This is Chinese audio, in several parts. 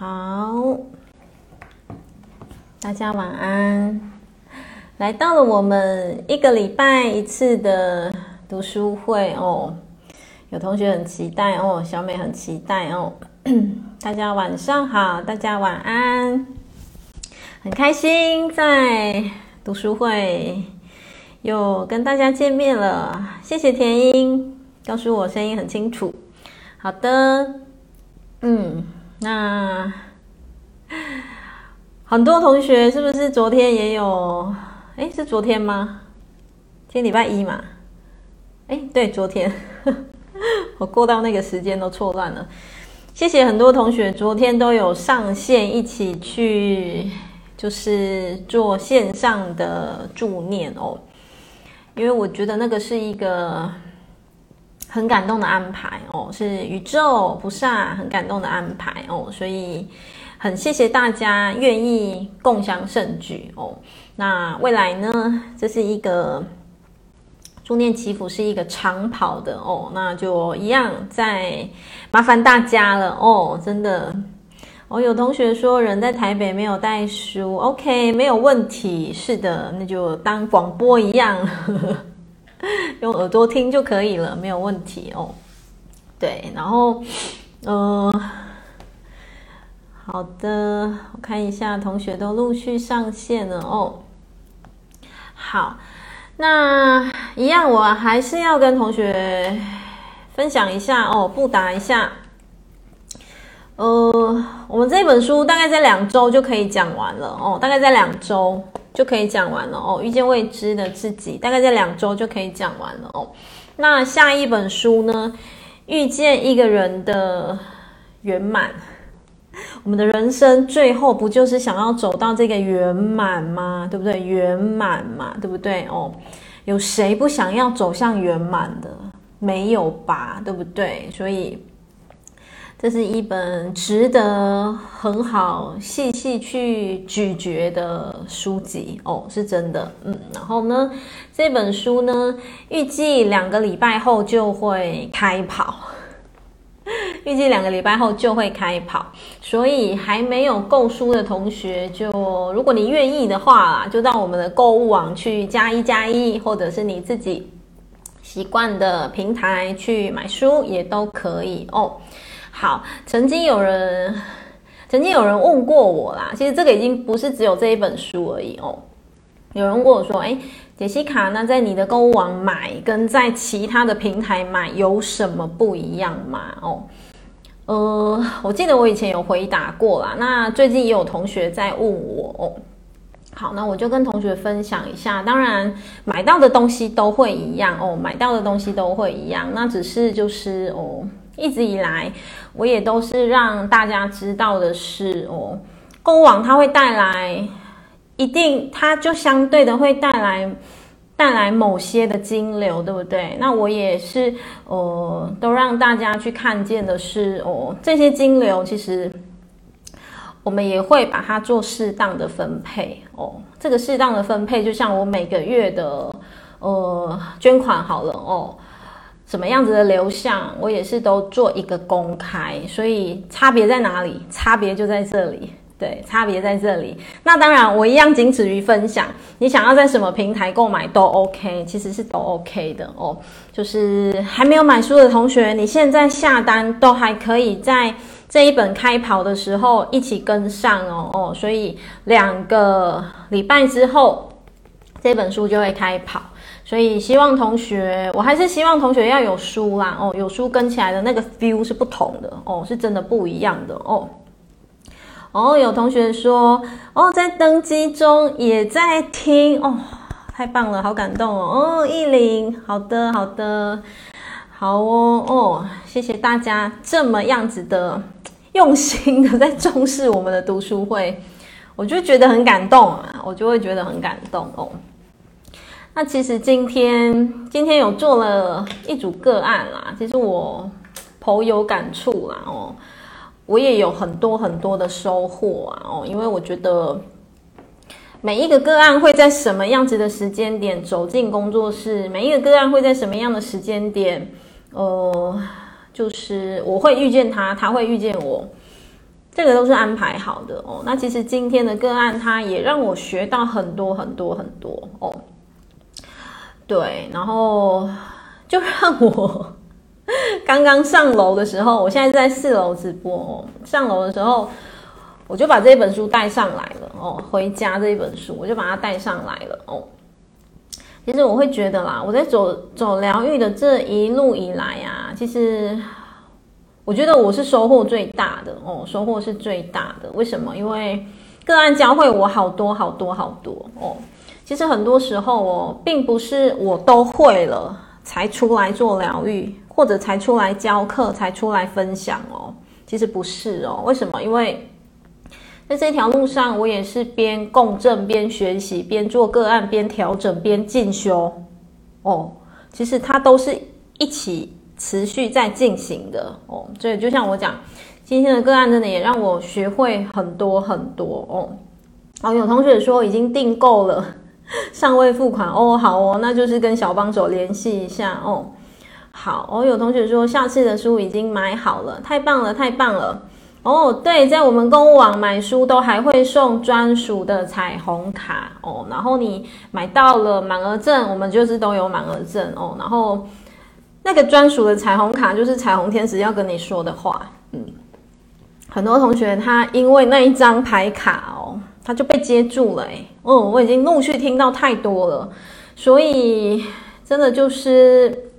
好，大家晚安。来到了我们一个礼拜一次的读书会哦，有同学很期待哦，小美很期待哦。大家晚上好，大家晚安，很开心在读书会又跟大家见面了。谢谢田英，告诉我声音很清楚。好的，嗯。那很多同学是不是昨天也有？诶，是昨天吗？今天礼拜一嘛？诶，对，昨天，我过到那个时间都错乱了。谢谢很多同学昨天都有上线一起去，就是做线上的助念哦，因为我觉得那个是一个。很感动的安排哦，是宇宙菩萨很感动的安排哦，所以很谢谢大家愿意共享盛举哦。那未来呢，这是一个助念祈福是一个长跑的哦，那就一样再麻烦大家了哦，真的。哦，有同学说人在台北没有带书，OK，没有问题，是的，那就当广播一样。呵呵 用耳朵听就可以了，没有问题哦。对，然后，嗯、好的，我看一下，同学都陆续上线了哦。好，那一样，我还是要跟同学分享一下哦，布达一下。呃，我们这本书大概在两周就可以讲完了哦，大概在两周。就可以讲完了哦。遇见未知的自己，大概在两周就可以讲完了哦。那下一本书呢？遇见一个人的圆满。我们的人生最后不就是想要走到这个圆满吗？对不对？圆满嘛，对不对？哦，有谁不想要走向圆满的？没有吧？对不对？所以。这是一本值得很好细细去咀嚼的书籍哦，是真的，嗯。然后呢，这本书呢，预计两个礼拜后就会开跑，预计两个礼拜后就会开跑，所以还没有购书的同学就，如果你愿意的话，就到我们的购物网去加一加一，或者是你自己习惯的平台去买书也都可以哦。好，曾经有人，曾经有人问过我啦。其实这个已经不是只有这一本书而已哦。有人问我说：“哎，杰西卡，那在你的购物网买跟在其他的平台买有什么不一样吗？”哦，呃，我记得我以前有回答过啦。那最近也有同学在问我哦。好，那我就跟同学分享一下。当然，买到的东西都会一样哦，买到的东西都会一样。那只是就是哦。一直以来，我也都是让大家知道的是哦，购物网它会带来一定，它就相对的会带来带来某些的金流，对不对？那我也是呃，都让大家去看见的是哦，这些金流其实我们也会把它做适当的分配哦。这个适当的分配，就像我每个月的呃捐款好了哦。什么样子的流向，我也是都做一个公开，所以差别在哪里？差别就在这里，对，差别在这里。那当然，我一样仅止于分享。你想要在什么平台购买都 OK，其实是都 OK 的哦。就是还没有买书的同学，你现在下单都还可以在这一本开跑的时候一起跟上哦哦。所以两个礼拜之后，这本书就会开跑。所以希望同学，我还是希望同学要有书啦哦，有书跟起来的那个 feel 是不同的哦，是真的不一样的哦。哦，有同学说哦，在登机中也在听哦，太棒了，好感动哦。哦，意林，好的好的，好哦哦，谢谢大家这么样子的用心的在重视我们的读书会，我就觉得很感动啊，我就会觉得很感动哦。那其实今天今天有做了一组个案啦，其实我颇有感触啦哦，我也有很多很多的收获啊哦，因为我觉得每一个个案会在什么样子的时间点走进工作室，每一个个案会在什么样的时间点，呃，就是我会遇见他，他会遇见我，这个都是安排好的哦。那其实今天的个案，它也让我学到很多很多很多哦。对，然后就让我 刚刚上楼的时候，我现在在四楼直播。上楼的时候，我就把这本书带上来了哦。回家这一本书，我就把它带上来了哦。其实我会觉得啦，我在走走疗愈的这一路以来啊，其实。我觉得我是收获最大的哦，收获是最大的。为什么？因为个案教会我好多好多好多哦。其实很多时候哦，并不是我都会了才出来做疗愈，或者才出来教课，才出来分享哦。其实不是哦。为什么？因为在这条路上，我也是边共振、边学习、边做个案、边调整、边进修哦。其实它都是一起。持续在进行的哦，所以就像我讲，今天的个案真的也让我学会很多很多哦。哦，有同学说已经订购了，尚未付款哦，好哦，那就是跟小帮手联系一下哦。好哦，有同学说下次的书已经买好了，太棒了，太棒了哦。对，在我们购物网买书都还会送专属的彩虹卡哦，然后你买到了满额赠，我们就是都有满额赠哦，然后。那个专属的彩虹卡就是彩虹天使要跟你说的话，嗯，很多同学他因为那一张牌卡哦，他就被接住了，哎，嗯，我已经陆续听到太多了，所以真的就是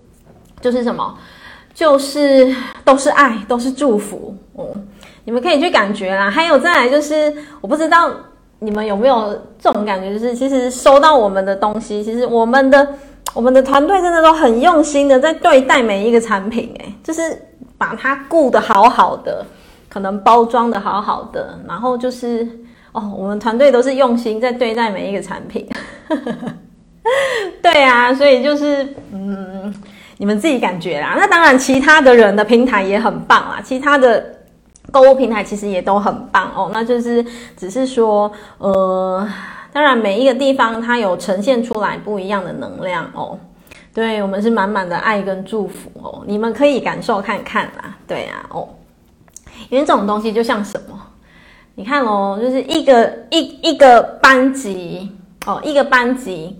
就是什么，就是都是爱，都是祝福，哦，你们可以去感觉啦。还有再来就是，我不知道你们有没有这种感觉，就是其实收到我们的东西，其实我们的。我们的团队真的都很用心的在对待每一个产品，哎，就是把它顾得好好的，可能包装的好好的，然后就是哦，我们团队都是用心在对待每一个产品。对啊，所以就是嗯，你们自己感觉啦。那当然，其他的人的平台也很棒啊，其他的购物平台其实也都很棒哦。那就是只是说，呃。当然，每一个地方它有呈现出来不一样的能量哦。对，我们是满满的爱跟祝福哦，你们可以感受看看啦。对啊，哦，因为这种东西就像什么？你看哦，就是一个一一个班级哦，一个班级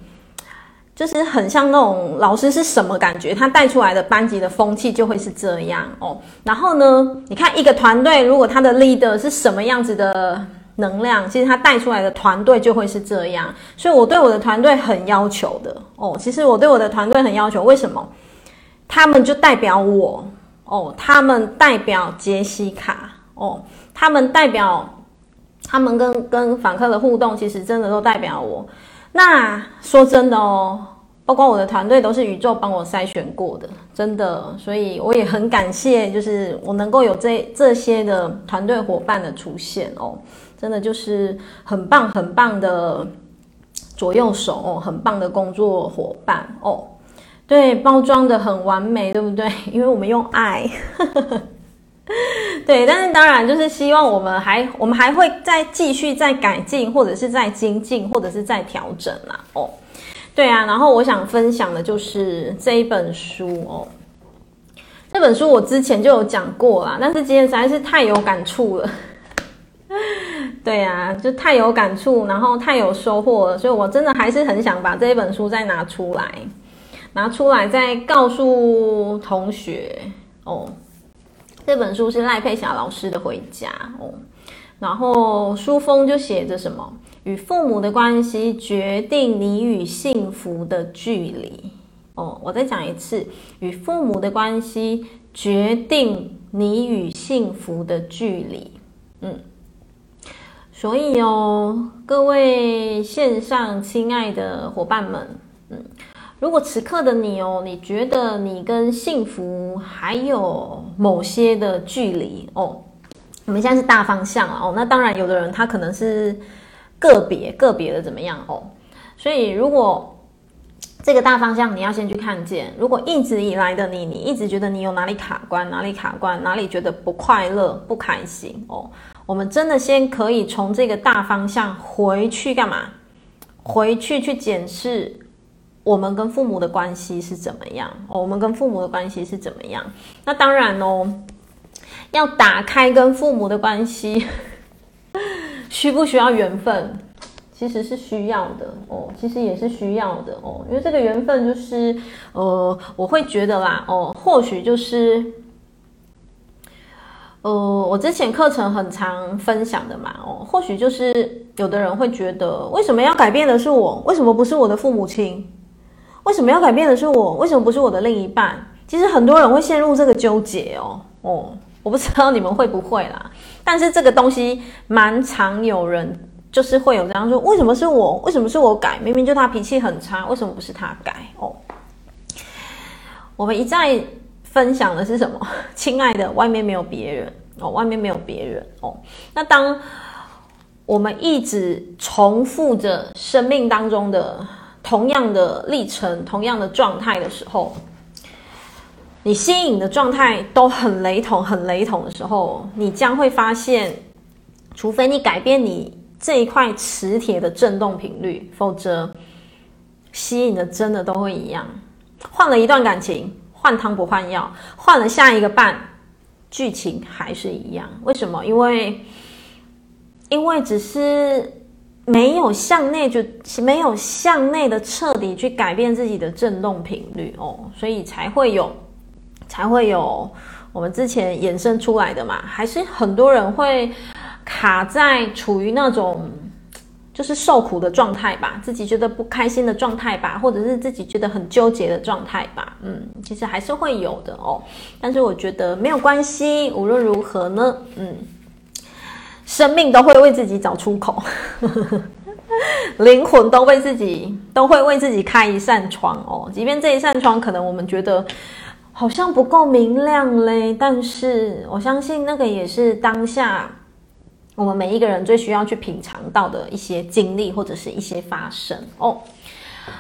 就是很像那种老师是什么感觉，他带出来的班级的风气就会是这样哦。然后呢，你看一个团队，如果他的 leader 是什么样子的？能量其实他带出来的团队就会是这样，所以我对我的团队很要求的哦。其实我对我的团队很要求，为什么？他们就代表我哦，他们代表杰西卡哦，他们代表他们跟跟访客的互动，其实真的都代表我。那说真的哦，包括我的团队都是宇宙帮我筛选过的，真的，所以我也很感谢，就是我能够有这这些的团队伙伴的出现哦。真的就是很棒很棒的左右手哦，很棒的工作伙伴哦，对，包装的很完美，对不对？因为我们用爱，对，但是当然就是希望我们还我们还会再继续再改进，或者是再精进，或者是再调整啦哦，对啊，然后我想分享的就是这一本书哦，这本书我之前就有讲过啦，但是今天实在是太有感触了。对、啊，就太有感触，然后太有收获了，所以我真的还是很想把这一本书再拿出来，拿出来再告诉同学哦。这本书是赖佩霞老师的《回家》哦，然后书封就写着什么？与父母的关系决定你与幸福的距离哦。我再讲一次，与父母的关系决定你与幸福的距离。嗯。所以哦，各位线上亲爱的伙伴们，嗯，如果此刻的你哦，你觉得你跟幸福还有某些的距离哦，我们现在是大方向哦，那当然有的人他可能是个别个别的怎么样哦，所以如果这个大方向你要先去看见，如果一直以来的你，你一直觉得你有哪里卡关，哪里卡关，哪里觉得不快乐、不开心哦。我们真的先可以从这个大方向回去干嘛？回去去检视我们跟父母的关系是怎么样？哦，我们跟父母的关系是怎么样？那当然哦，要打开跟父母的关系，需不需要缘分？其实是需要的哦，其实也是需要的哦，因为这个缘分就是，呃，我会觉得啦，哦，或许就是，呃，我之前课程很常分享的嘛，哦，或许就是有的人会觉得，为什么要改变的是我？为什么不是我的父母亲？为什么要改变的是我？为什么不是我的另一半？其实很多人会陷入这个纠结哦，哦，我不知道你们会不会啦，但是这个东西蛮常有人。就是会有这样说，为什么是我？为什么是我改？明明就他脾气很差，为什么不是他改？哦，我们一再分享的是什么？亲爱的，外面没有别人哦，外面没有别人哦。那当我们一直重复着生命当中的同样的历程、同样的状态的时候，你吸引的状态都很雷同、很雷同的时候，你将会发现，除非你改变你。这一块磁铁的振动频率，否则吸引的真的都会一样。换了一段感情，换汤不换药，换了下一个伴，剧情还是一样。为什么？因为因为只是没有向内，就没有向内的彻底去改变自己的振动频率哦，所以才会有才会有我们之前衍生出来的嘛，还是很多人会。卡在处于那种就是受苦的状态吧，自己觉得不开心的状态吧，或者是自己觉得很纠结的状态吧。嗯，其实还是会有的哦。但是我觉得没有关系，无论如何呢，嗯，生命都会为自己找出口，灵魂都为自己都会为自己开一扇窗哦。即便这一扇窗可能我们觉得好像不够明亮嘞，但是我相信那个也是当下。我们每一个人最需要去品尝到的一些经历或者是一些发生哦。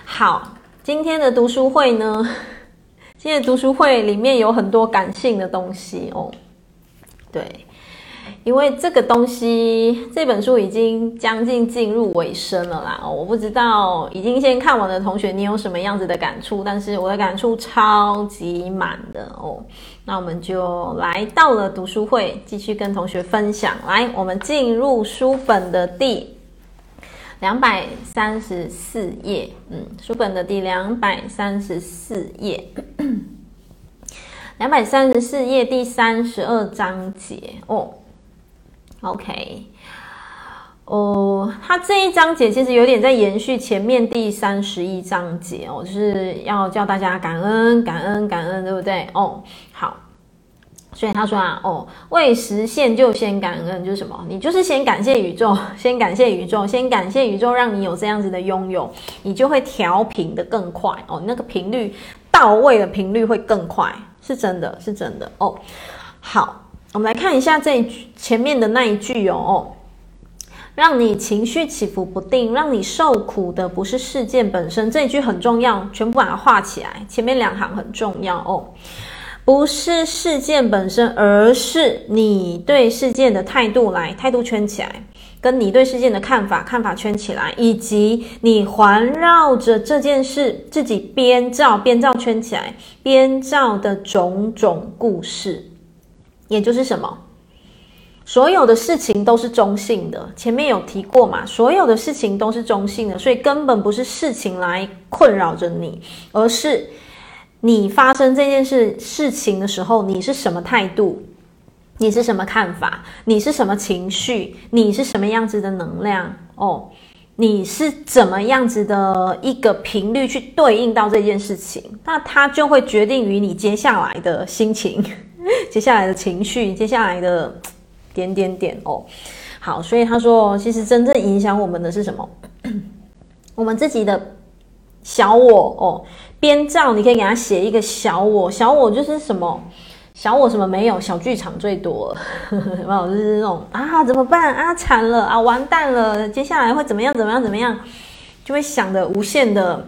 好，今天的读书会呢，今天读书会里面有很多感性的东西哦。对。因为这个东西，这本书已经将近进入尾声了啦。我不知道已经先看完的同学，你有什么样子的感触？但是我的感触超级满的哦。那我们就来到了读书会，继续跟同学分享。来，我们进入书本的第两百三十四页。嗯，书本的第两百三十四页，两百三十四页第三十二章节哦。OK，哦，他这一章节其实有点在延续前面第三十一章节哦，就是要叫大家感恩、感恩、感恩，对不对？哦，好，所以他说啊，哦，未实现就先感恩，就是什么？你就是先感谢宇宙，先感谢宇宙，先感谢宇宙，让你有这样子的拥有，你就会调频的更快哦，那个频率到位的频率会更快，是真的，是真的哦，好。我们来看一下这一句前面的那一句哦，让你情绪起伏不定，让你受苦的不是事件本身，这一句很重要，全部把它画起来。前面两行很重要哦，不是事件本身，而是你对事件的态度，来态度圈起来，跟你对事件的看法看法圈起来，以及你环绕着这件事自己编造编造圈起来编造的种种故事。也就是什么？所有的事情都是中性的，前面有提过嘛？所有的事情都是中性的，所以根本不是事情来困扰着你，而是你发生这件事事情的时候，你是什么态度？你是什么看法？你是什么情绪？你是什么样子的能量？哦，你是怎么样子的一个频率去对应到这件事情？那它就会决定于你接下来的心情。接下来的情绪，接下来的点点点哦，好，所以他说，其实真正影响我们的是什么？我们自己的小我哦，编造，你可以给他写一个小我，小我就是什么？小我什么没有？小剧场最多了，有 没有？就是那种啊，怎么办啊？惨了啊，完蛋了，接下来会怎么样？怎么样？怎么样？就会想得无限的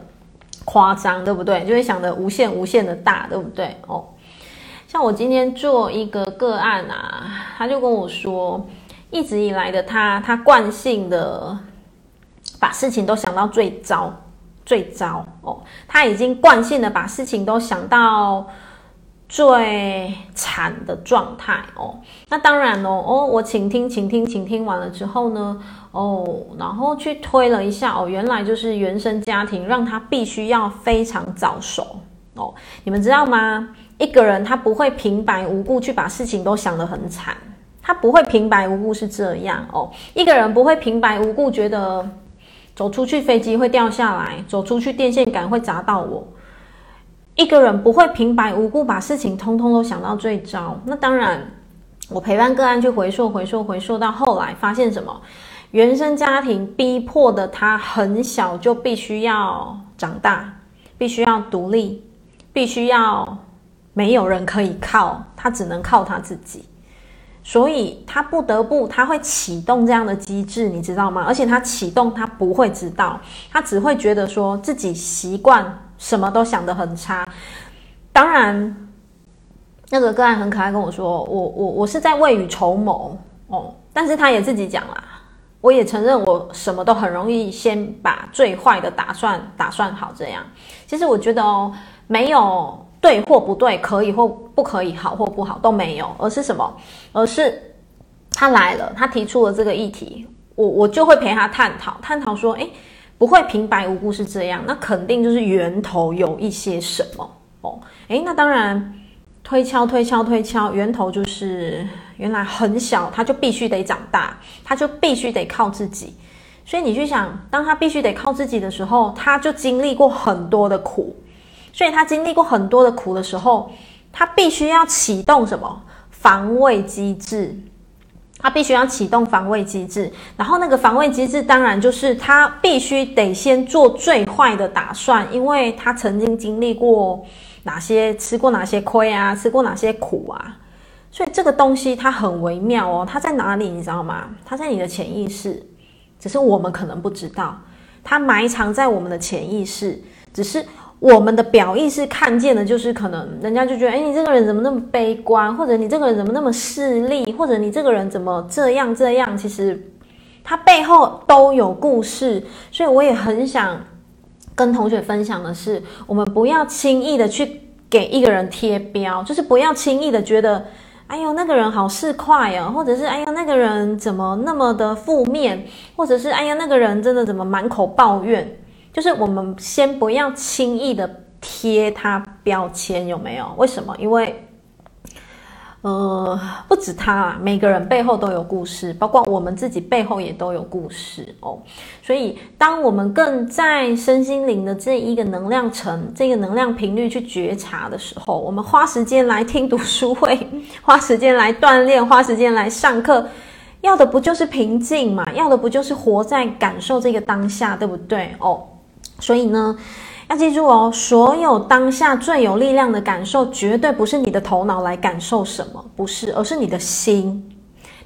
夸张，对不对？就会想得无限无限的大，对不对？哦。像我今天做一个个案啊，他就跟我说，一直以来的他，他惯性的把事情都想到最糟，最糟哦，他已经惯性的把事情都想到最惨的状态哦。那当然哦，哦，我倾听，倾听，倾听完了之后呢，哦，然后去推了一下哦，原来就是原生家庭让他必须要非常早熟哦。你们知道吗？一个人他不会平白无故去把事情都想得很惨，他不会平白无故是这样哦。一个人不会平白无故觉得走出去飞机会掉下来，走出去电线杆会砸到我。一个人不会平白无故把事情通通都想到最糟。那当然，我陪伴个案去回溯、回溯、回溯，到后来发现什么？原生家庭逼迫的他很小就必须要长大，必须要独立，必须要没有人可以靠，他只能靠他自己。所以他不得不，他会启动这样的机制，你知道吗？而且他启动，他不会知道，他只会觉得说自己习惯。什么都想得很差，当然，那个个案很可爱，跟我说，我我我是在未雨绸缪哦，但是他也自己讲啦，我也承认我什么都很容易先把最坏的打算打算好，这样，其实我觉得哦，没有对或不对，可以或不可以，好或不好都没有，而是什么？而是他来了，他提出了这个议题，我我就会陪他探讨，探讨说，诶。不会平白无故是这样，那肯定就是源头有一些什么哦。诶，那当然推敲推敲推敲，源头就是原来很小，他就必须得长大，他就必须得靠自己。所以你去想，当他必须得靠自己的时候，他就经历过很多的苦。所以他经历过很多的苦的时候，他必须要启动什么防卫机制。他必须要启动防卫机制，然后那个防卫机制当然就是他必须得先做最坏的打算，因为他曾经经历过哪些，吃过哪些亏啊，吃过哪些苦啊，所以这个东西它很微妙哦，它在哪里你知道吗？它在你的潜意识，只是我们可能不知道，它埋藏在我们的潜意识，只是。我们的表意识看见的，就是可能人家就觉得，哎，你这个人怎么那么悲观，或者你这个人怎么那么势利，或者你这个人怎么这样这样？其实他背后都有故事，所以我也很想跟同学分享的是，我们不要轻易的去给一个人贴标，就是不要轻易的觉得，哎呦，那个人好市侩啊，或者是哎呀，那个人怎么那么的负面，或者是哎呀，那个人真的怎么满口抱怨。就是我们先不要轻易的贴他标签，有没有？为什么？因为，呃，不止他啊，每个人背后都有故事，包括我们自己背后也都有故事哦。所以，当我们更在身心灵的这一个能量层、这个能量频率去觉察的时候，我们花时间来听读书会，花时间来锻炼，花时间来上课，要的不就是平静嘛？要的不就是活在感受这个当下，对不对？哦。所以呢，要记住哦，所有当下最有力量的感受，绝对不是你的头脑来感受什么，不是，而是你的心，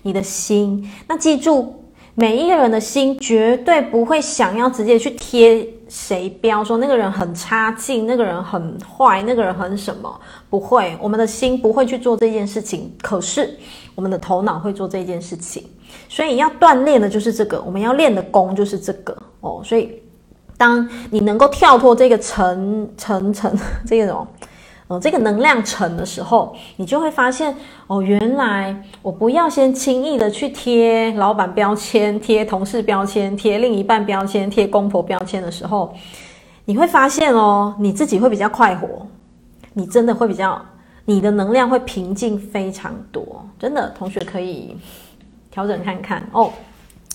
你的心。那记住，每一个人的心绝对不会想要直接去贴谁标，说那个人很差劲，那个人很坏，那个人很什么，不会，我们的心不会去做这件事情。可是我们的头脑会做这件事情，所以要锻炼的就是这个，我们要练的功就是这个哦，所以。当你能够跳脱这个层层层 这种，呃，这个能量层的时候，你就会发现哦，原来我不要先轻易的去贴老板标签、贴同事标签、贴另一半标签、贴公婆标签的时候，你会发现哦，你自己会比较快活，你真的会比较，你的能量会平静非常多，真的，同学可以调整看看哦。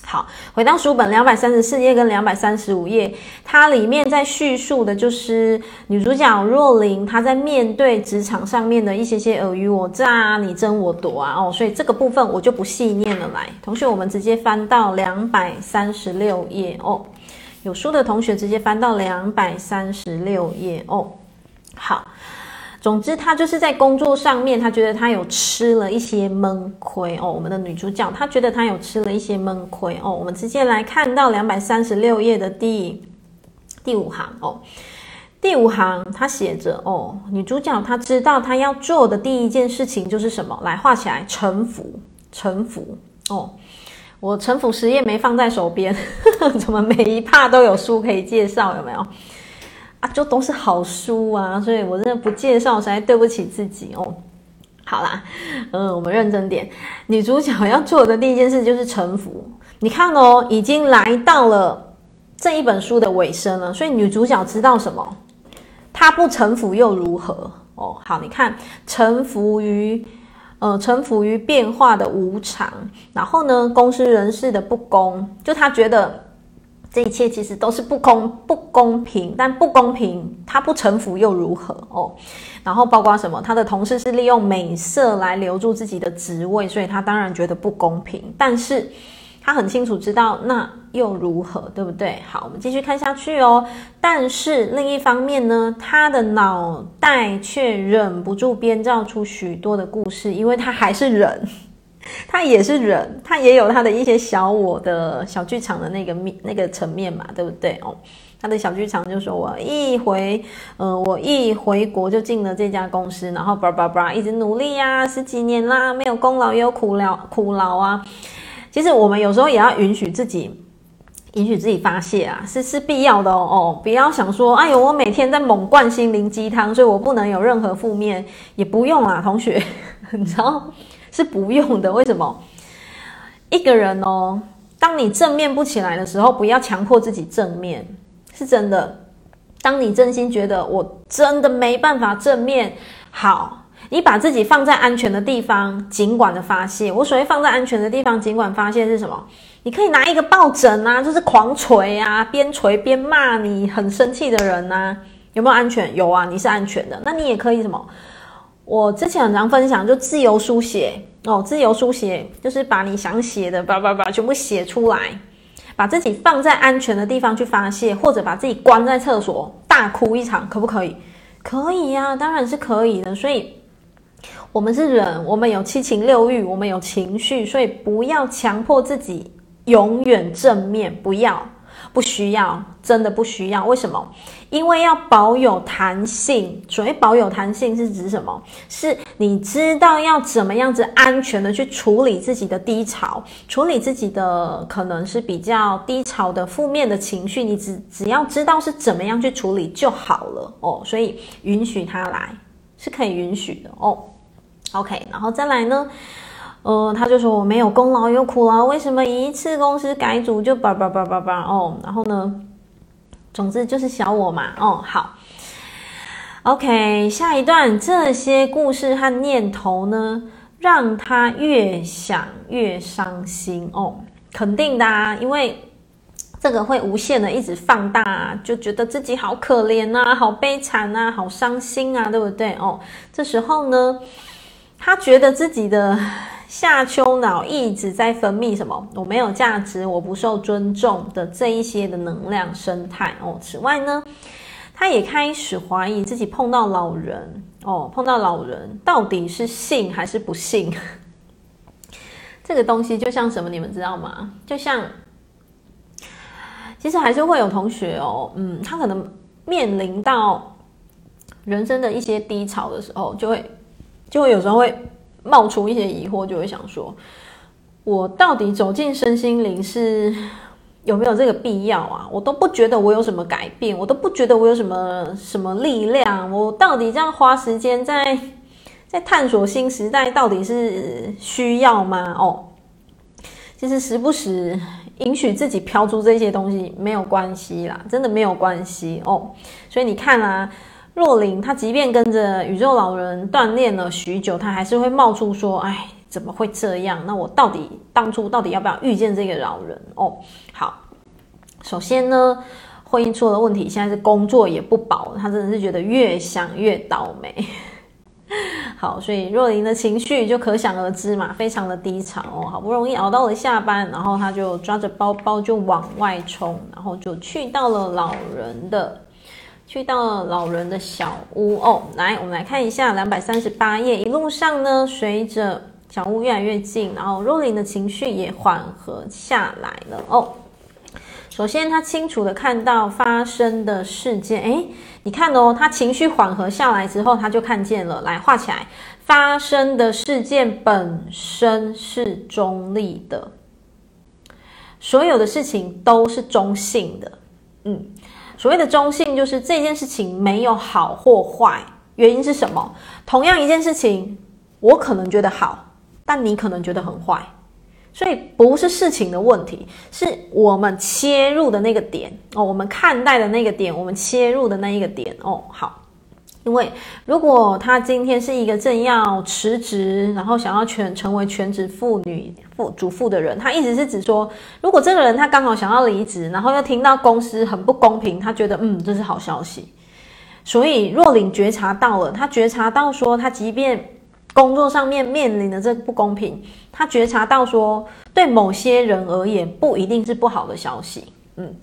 好，回到书本两百三十四页跟两百三十五页，它里面在叙述的就是女主角若琳，她在面对职场上面的一些些尔虞我诈啊，你争我夺啊，哦，所以这个部分我就不细念了。来，同学，我们直接翻到两百三十六页哦。有书的同学直接翻到两百三十六页哦。好。总之，她就是在工作上面，她觉得她有吃了一些闷亏哦。我们的女主角，她觉得她有吃了一些闷亏哦。我们直接来看到两百三十六页的第第五行哦。第五行，她写着哦，女主角她知道她要做的第一件事情就是什么？来画起来，臣服，臣服哦。我臣服实验没放在手边，怎么每一趴都有书可以介绍？有没有？啊，就都是好书啊，所以我真的不介绍，实在对不起自己哦。好啦，嗯，我们认真点，女主角要做的第一件事就是臣服。你看哦，已经来到了这一本书的尾声了，所以女主角知道什么？她不臣服又如何？哦，好，你看，臣服于。呃，臣服于变化的无常，然后呢，公司人事的不公，就她觉得这一切其实都是不公不公平，但不公平，他不臣服又如何哦？然后包括什么？他的同事是利用美色来留住自己的职位，所以他当然觉得不公平，但是。他很清楚知道，那又如何，对不对？好，我们继续看下去哦。但是另一方面呢，他的脑袋却忍不住编造出许多的故事，因为他还是人，他也是人，他也有他的一些小我的小剧场的那个面那个层面嘛，对不对？哦，他的小剧场就说：“我一回，呃，我一回国就进了这家公司，然后叭叭叭一直努力呀，十几年啦，没有功劳也有苦劳，苦劳啊。”其实我们有时候也要允许自己，允许自己发泄啊，是是必要的哦。哦，不要想说，哎呦，我每天在猛灌心灵鸡汤，所以我不能有任何负面，也不用啊，同学，你知道是不用的。为什么？一个人哦，当你正面不起来的时候，不要强迫自己正面，是真的。当你真心觉得我真的没办法正面，好。你把自己放在安全的地方，尽管的发泄。我所谓放在安全的地方，尽管发泄是什么？你可以拿一个抱枕啊，就是狂捶啊，边捶边骂你很生气的人、啊，有没有安全？有啊，你是安全的。那你也可以什么？我之前很常分享，就自由书写哦，自由书写就是把你想写的叭叭叭全部写出来，把自己放在安全的地方去发泄，或者把自己关在厕所大哭一场，可不可以？可以呀、当然是可以的。所以。我们是人，我们有七情六欲，我们有情绪，所以不要强迫自己永远正面，不要，不需要，真的不需要。为什么？因为要保有弹性。所谓保有弹性是指什么？是你知道要怎么样子安全的去处理自己的低潮，处理自己的可能是比较低潮的负面的情绪，你只只要知道是怎么样去处理就好了哦。所以允许他来是可以允许的哦。OK，然后再来呢，呃，他就说我没有功劳有苦劳，为什么一次公司改组就叭叭叭叭叭哦？然后呢，总之就是小我嘛，哦，好，OK，下一段这些故事和念头呢，让他越想越伤心哦，肯定的啊，因为这个会无限的一直放大，就觉得自己好可怜啊，好悲惨啊，好伤心啊，对不对？哦，这时候呢。他觉得自己的下丘脑一直在分泌什么？我没有价值，我不受尊重的这一些的能量生态哦。此外呢，他也开始怀疑自己碰到老人哦，碰到老人到底是信还是不信？这个东西就像什么？你们知道吗？就像，其实还是会有同学哦，嗯，他可能面临到人生的一些低潮的时候，就会。就会有时候会冒出一些疑惑，就会想说，我到底走进身心灵是有没有这个必要啊？我都不觉得我有什么改变，我都不觉得我有什么什么力量，我到底这样花时间在在探索新时代，到底是需要吗？哦，其实时不时允许自己飘出这些东西没有关系啦，真的没有关系哦。所以你看啊。若琳，她即便跟着宇宙老人锻炼了许久，她还是会冒出说：“哎，怎么会这样？那我到底当初到底要不要遇见这个老人？”哦，好，首先呢，婚姻出了问题，现在是工作也不保，她真的是觉得越想越倒霉。好，所以若琳的情绪就可想而知嘛，非常的低潮哦。好不容易熬到了下班，然后她就抓着包包就往外冲，然后就去到了老人的。去到了老人的小屋哦，来，我们来看一下两百三十八页。一路上呢，随着小屋越来越近，然后若琳的情绪也缓和下来了哦。首先，他清楚的看到发生的事件，诶，你看哦，他情绪缓和下来之后，他就看见了，来画起来，发生的事件本身是中立的，所有的事情都是中性的，嗯。所谓的中性，就是这件事情没有好或坏，原因是什么？同样一件事情，我可能觉得好，但你可能觉得很坏，所以不是事情的问题，是我们切入的那个点哦，我们看待的那个点，我们切入的那一个点哦，好。因为如果他今天是一个正要辞职，然后想要全成为全职妇女、妇主妇的人，他一直是指说，如果这个人他刚好想要离职，然后又听到公司很不公平，他觉得嗯，这是好消息。所以若琳觉察到了，他觉察到说，他即便工作上面面临的这不公平，他觉察到说，对某些人而言不一定是不好的消息。嗯，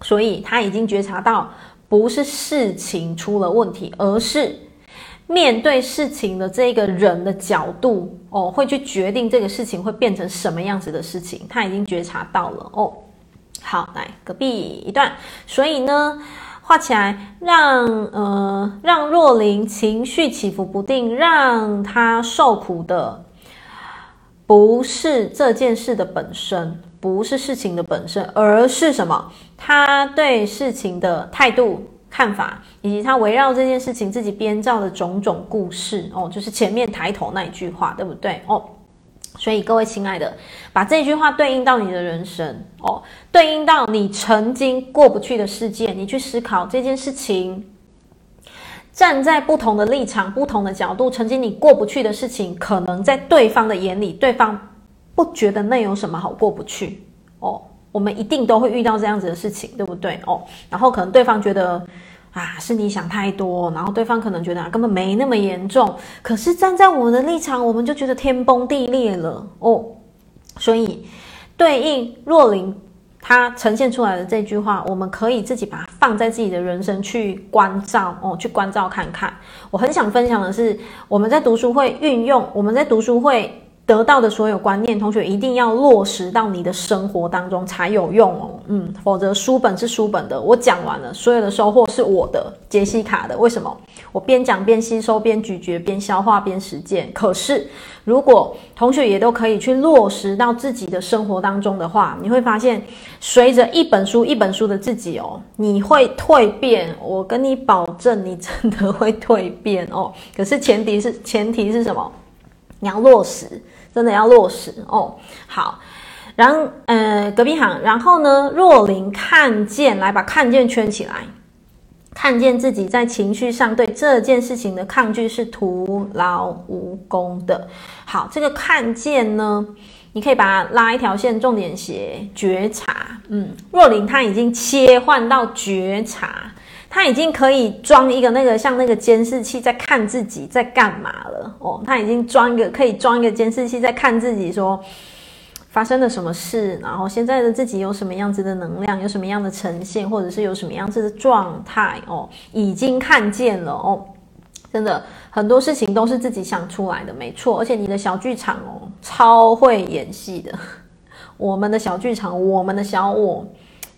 所以他已经觉察到。不是事情出了问题，而是面对事情的这个人的角度哦，会去决定这个事情会变成什么样子的事情。他已经觉察到了哦。好，来隔壁一段。所以呢，画起来让呃让若琳情绪起伏不定，让他受苦的不是这件事的本身。不是事情的本身，而是什么？他对事情的态度、看法，以及他围绕这件事情自己编造的种种故事哦，就是前面抬头那一句话，对不对哦？所以各位亲爱的，把这句话对应到你的人生哦，对应到你曾经过不去的事件，你去思考这件事情，站在不同的立场、不同的角度，曾经你过不去的事情，可能在对方的眼里，对方。不觉得那有什么好过不去哦？我们一定都会遇到这样子的事情，对不对哦？然后可能对方觉得啊，是你想太多，然后对方可能觉得啊，根本没那么严重。可是站在我们的立场，我们就觉得天崩地裂了哦。所以对应若琳她呈现出来的这句话，我们可以自己把它放在自己的人生去关照哦，去关照看看。我很想分享的是，我们在读书会运用，我们在读书会。得到的所有观念，同学一定要落实到你的生活当中才有用哦。嗯，否则书本是书本的，我讲完了，所有的收获是我的，杰西卡的。为什么？我边讲边吸收，边咀嚼，边消化，边实践。可是，如果同学也都可以去落实到自己的生活当中的话，你会发现，随着一本书一本书的自己哦，你会蜕变。我跟你保证，你真的会蜕变哦。可是前提是前提是什么？你要落实。真的要落实哦。好，然呃，隔壁行，然后呢，若琳看见，来把看见圈起来，看见自己在情绪上对这件事情的抗拒是徒劳无功的。好，这个看见呢，你可以把它拉一条线，重点写觉察。嗯，若琳她已经切换到觉察。他已经可以装一个那个像那个监视器在看自己在干嘛了哦，他已经装一个可以装一个监视器在看自己说发生了什么事，然后现在的自己有什么样子的能量，有什么样的呈现，或者是有什么样子的状态哦，已经看见了哦，真的很多事情都是自己想出来的，没错，而且你的小剧场哦超会演戏的，我们的小剧场，我们的小我，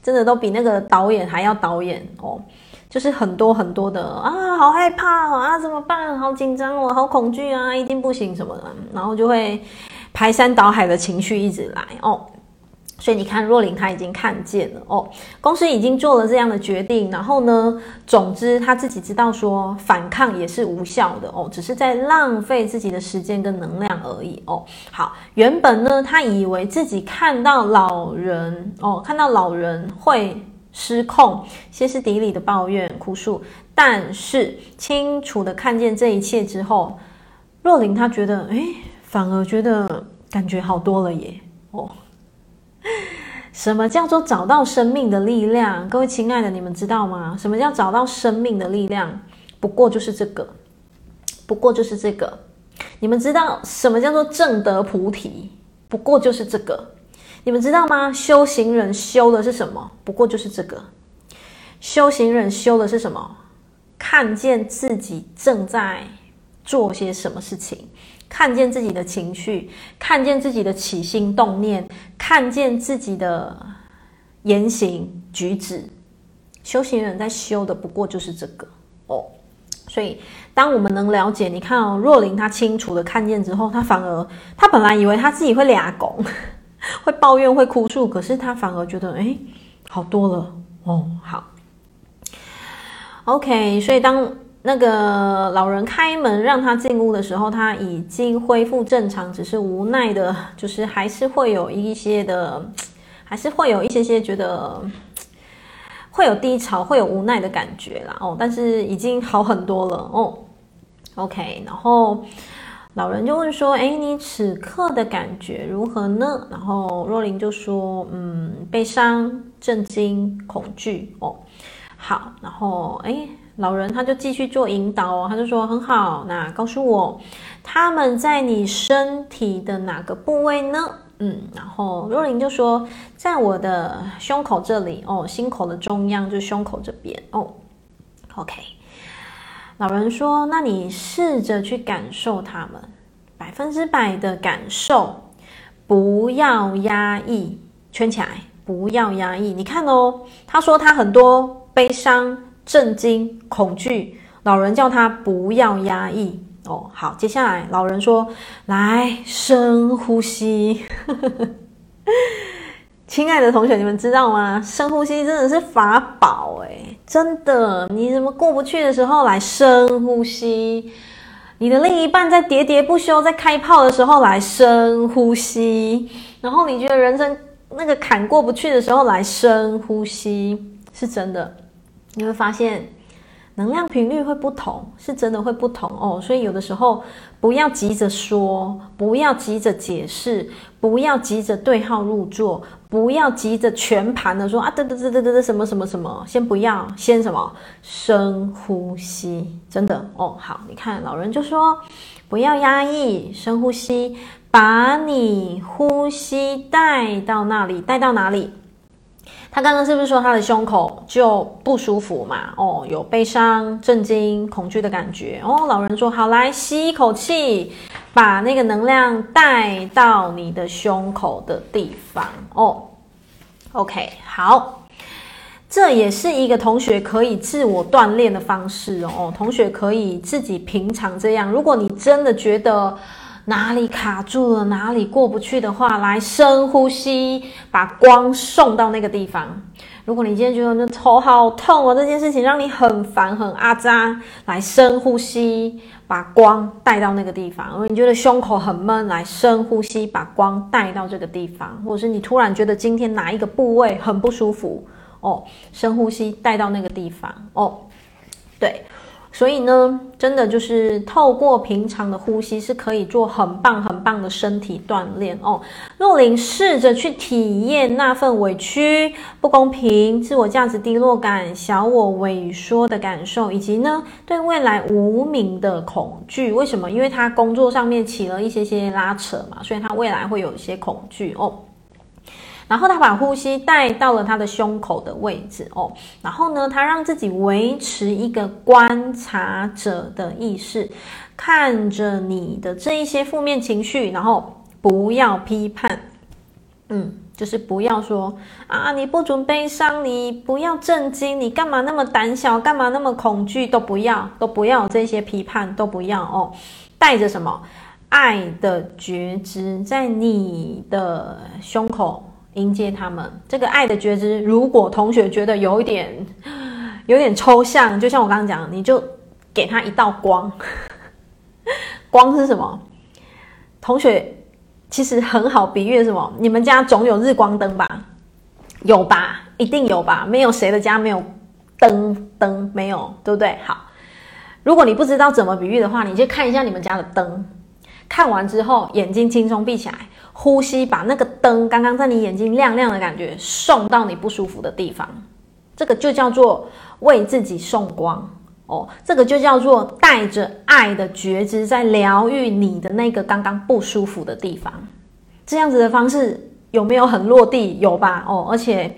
真的都比那个导演还要导演哦。就是很多很多的啊，好害怕啊，怎么办？好紧张哦，好恐惧啊，一定不行什么的，然后就会排山倒海的情绪一直来哦。所以你看，若琳她已经看见了哦，公司已经做了这样的决定，然后呢，总之她自己知道说反抗也是无效的哦，只是在浪费自己的时间跟能量而已哦。好，原本呢，她以为自己看到老人哦，看到老人会。失控，歇斯底里的抱怨、哭诉，但是清楚的看见这一切之后，若琳她觉得，诶，反而觉得感觉好多了耶！哦，什么叫做找到生命的力量？各位亲爱的，你们知道吗？什么叫找到生命的力量？不过就是这个，不过就是这个。你们知道什么叫做正得菩提？不过就是这个。你们知道吗？修行人修的是什么？不过就是这个。修行人修的是什么？看见自己正在做些什么事情，看见自己的情绪，看见自己的起心动念，看见自己的言行举止。修行人在修的不过就是这个哦。所以，当我们能了解，你看哦，若琳她清楚的看见之后，她反而，她本来以为她自己会俩拱。会抱怨，会哭诉，可是他反而觉得，哎，好多了哦。好，OK，所以当那个老人开门让他进屋的时候，他已经恢复正常，只是无奈的，就是还是会有一些的，还是会有一些些觉得会有低潮，会有无奈的感觉啦。哦，但是已经好很多了哦。OK，然后老人就问说：“哎，你此刻的感觉如何呢？”然后若琳就说：“嗯，悲伤、震惊、恐惧。”哦。好，然后哎，老人他就继续做引导哦，他就说很好，那告诉我他们在你身体的哪个部位呢？嗯，然后若琳就说在我的胸口这里哦，心口的中央就胸口这边哦。OK，老人说，那你试着去感受他们，百分之百的感受，不要压抑，圈起来，不要压抑。你看哦，他说他很多。悲伤、震惊、恐惧，老人叫他不要压抑哦。好，接下来老人说：“来，深呼吸。” 亲爱的同学，你们知道吗？深呼吸真的是法宝哎，真的。你怎么过不去的时候来深呼吸？你的另一半在喋喋不休、在开炮的时候来深呼吸，然后你觉得人生那个坎过不去的时候来深呼吸，是真的。你会发现，能量频率会不同，是真的会不同哦。所以有的时候不要急着说，不要急着解释，不要急着对号入座，不要急着全盘的说啊，得得得得得什么什么什么，先不要，先什么深呼吸，真的哦。好，你看老人就说不要压抑，深呼吸，把你呼吸带到那里，带到哪里？他刚刚是不是说他的胸口就不舒服嘛？哦，有悲伤、震惊、恐惧的感觉。哦，老人说好，来吸一口气，把那个能量带到你的胸口的地方。哦，OK，好，这也是一个同学可以自我锻炼的方式哦。同学可以自己平常这样。如果你真的觉得，哪里卡住了，哪里过不去的话，来深呼吸，把光送到那个地方。如果你今天觉得你头好痛哦，这件事情让你很烦很阿扎，来深呼吸，把光带到那个地方。如果你觉得胸口很闷，来深呼吸，把光带到这个地方。或者是你突然觉得今天哪一个部位很不舒服哦，深呼吸带到那个地方哦，对。所以呢，真的就是透过平常的呼吸是可以做很棒很棒的身体锻炼哦。若琳试着去体验那份委屈、不公平、自我价值低落感、小我萎缩的感受，以及呢对未来无名的恐惧。为什么？因为他工作上面起了一些些拉扯嘛，所以他未来会有一些恐惧哦。然后他把呼吸带到了他的胸口的位置哦，然后呢，他让自己维持一个观察者的意识，看着你的这一些负面情绪，然后不要批判，嗯，就是不要说啊，你不准悲伤，你不要震惊，你干嘛那么胆小，干嘛那么恐惧，都不要，都不要这些批判，都不要哦，带着什么？爱的觉知在你的胸口。迎接他们这个爱的觉知。如果同学觉得有一点 有点抽象，就像我刚刚讲，你就给他一道光。光是什么？同学其实很好比喻什么？你们家总有日光灯吧？有吧？一定有吧？没有谁的家没有灯灯没有，对不对？好，如果你不知道怎么比喻的话，你就看一下你们家的灯。看完之后，眼睛轻松闭起来。呼吸，把那个灯刚刚在你眼睛亮亮的感觉送到你不舒服的地方，这个就叫做为自己送光哦。这个就叫做带着爱的觉知在疗愈你的那个刚刚不舒服的地方。这样子的方式有没有很落地？有吧？哦，而且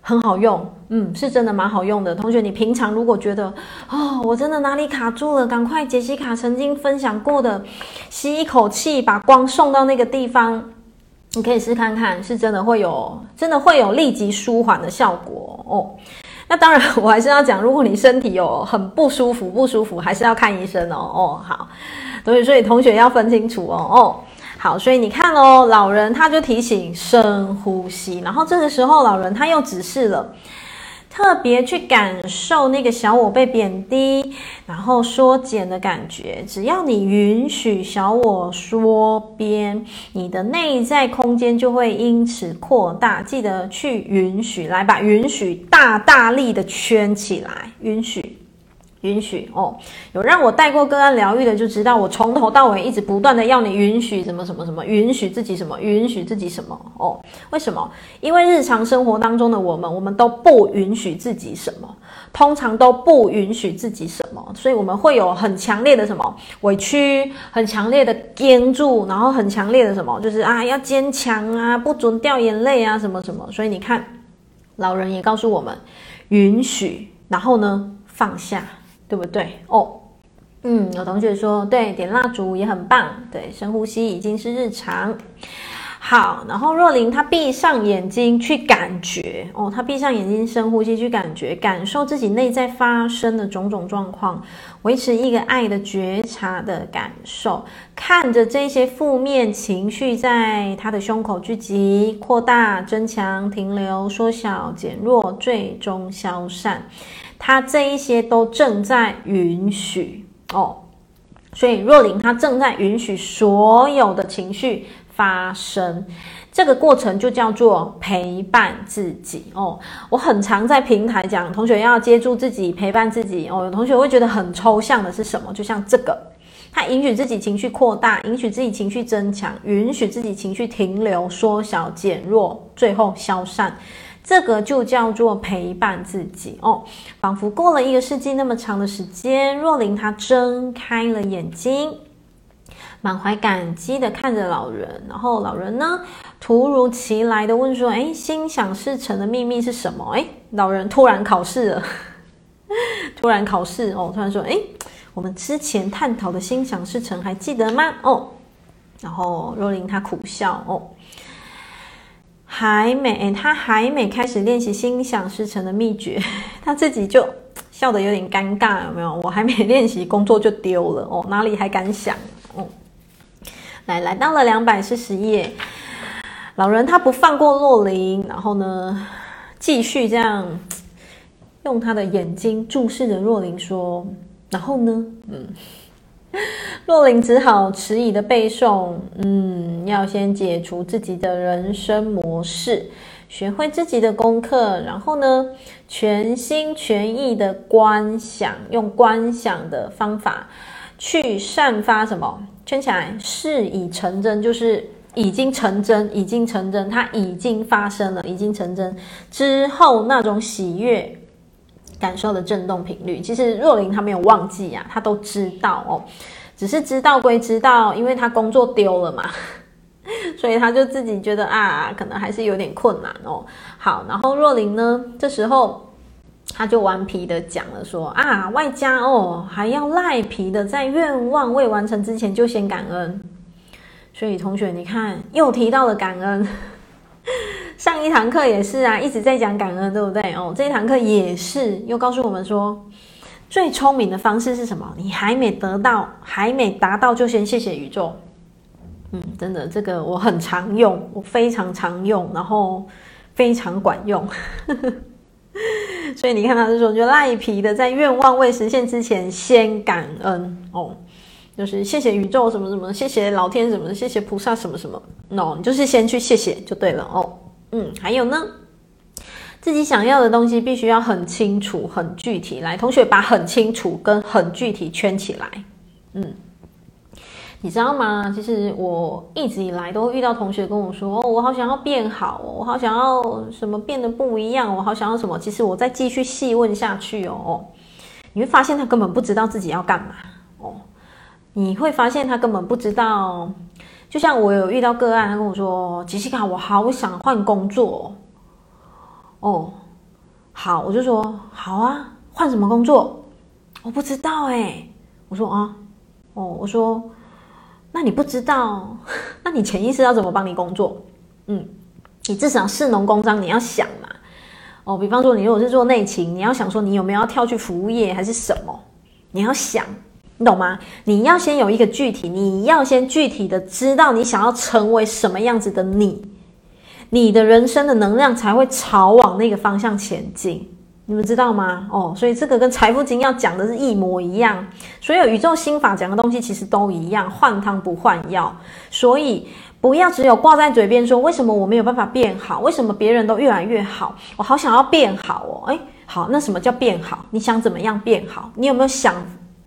很好用，嗯，是真的蛮好用的。同学，你平常如果觉得哦，我真的哪里卡住了，赶快杰西卡曾经分享过的，吸一口气，把光送到那个地方，你可以试看看，是真的会有，真的会有立即舒缓的效果哦。那当然，我还是要讲，如果你身体有很不舒服，不舒服，还是要看医生哦。哦，好，所以所以同学要分清楚哦。哦，好，所以你看哦，老人他就提醒深呼吸，然后这个时候老人他又指示了。特别去感受那个小我被贬低，然后缩减的感觉。只要你允许小我缩边，你的内在空间就会因此扩大。记得去允许，来把允许大大力的圈起来，允许。允许哦，有让我带过个案疗愈的，就知道我从头到尾一直不断的要你允许什么什么什么，允许自己什么，允许自己什么哦？为什么？因为日常生活当中的我们，我们都不允许自己什么，通常都不允许自己什么，所以我们会有很强烈的什么委屈，很强烈的坚住，然后很强烈的什么，就是啊要坚强啊，不准掉眼泪啊，什么什么。所以你看，老人也告诉我们，允许，然后呢，放下。对不对哦？嗯，有同学说对，点蜡烛也很棒。对，深呼吸已经是日常。好，然后若琳她闭上眼睛去感觉哦，她闭上眼睛深呼吸去感觉，感受自己内在发生的种种状况，维持一个爱的觉察的感受，看着这些负面情绪在她的胸口聚集、扩大、增强、停留、缩小、减弱，最终消散。他这一些都正在允许哦，所以若琳她正在允许所有的情绪发生，这个过程就叫做陪伴自己哦。我很常在平台讲，同学要接住自己，陪伴自己哦。有同学会觉得很抽象的是什么？就像这个，他允许自己情绪扩大，允许自己情绪增强，允许自己情绪停留、缩小、减弱，最后消散。这个就叫做陪伴自己哦，仿佛过了一个世纪那么长的时间。若琳她睁开了眼睛，满怀感激的看着老人，然后老人呢，突如其来的问说：“哎，心想事成的秘密是什么？”哎，老人突然考试了，突然考试哦，突然说：“哎，我们之前探讨的心想事成还记得吗？”哦，然后若琳她苦笑哦。还没，他还没开始练习心想事成的秘诀，他自己就 笑得有点尴尬，有没有？我还没练习，工作就丢了哦，哪里还敢想？哦，来，来到了两百四十页，老人他不放过若琳，然后呢，继续这样 用他的眼睛注视着若琳说，然后呢，嗯。洛琳只好迟疑的背诵，嗯，要先解除自己的人生模式，学会自己的功课，然后呢，全心全意的观想，用观想的方法去散发什么？圈起来，事已成真，就是已经成真，已经成真，它已经发生了，已经成真之后那种喜悦感受的震动频率，其实若琳她没有忘记啊，她都知道哦。只是知道归知道，因为他工作丢了嘛，所以他就自己觉得啊，可能还是有点困难哦。好，然后若琳呢，这时候他就顽皮的讲了说啊，外加哦，还要赖皮的在愿望未完成之前就先感恩。所以同学，你看又提到了感恩，上一堂课也是啊，一直在讲感恩，对不对？哦，这一堂课也是又告诉我们说。最聪明的方式是什么？你还没得到，还没达到，就先谢谢宇宙。嗯，真的，这个我很常用，我非常常用，然后非常管用。所以你看，他是说，就赖皮的，在愿望未实现之前先感恩哦，就是谢谢宇宙什么什么，谢谢老天什么，谢谢菩萨什么什么。no，你就是先去谢谢就对了哦。嗯，还有呢？自己想要的东西必须要很清楚、很具体。来，同学把很清楚跟很具体圈起来。嗯，你知道吗？其实我一直以来都遇到同学跟我说：“哦，我好想要变好，我好想要什么变得不一样，我好想要什么。”其实我再继续细问下去哦，你会发现他根本不知道自己要干嘛哦。你会发现他根本不知道。就像我有遇到个案，他跟我说：“洁西卡，我好想换工作。”哦，好，我就说好啊，换什么工作？我不知道哎。我说啊，哦，我说，那你不知道，那你潜意识要怎么帮你工作？嗯，你至少是农工商你要想嘛。哦，比方说你如果是做内勤，你要想说你有没有要跳去服务业还是什么？你要想，你懂吗？你要先有一个具体，你要先具体的知道你想要成为什么样子的你。你的人生的能量才会朝往那个方向前进，你们知道吗？哦，所以这个跟财富经要讲的是一模一样。所有宇宙心法讲的东西其实都一样，换汤不换药。所以不要只有挂在嘴边说，为什么我没有办法变好？为什么别人都越来越好？我好想要变好哦。诶，好，那什么叫变好？你想怎么样变好？你有没有想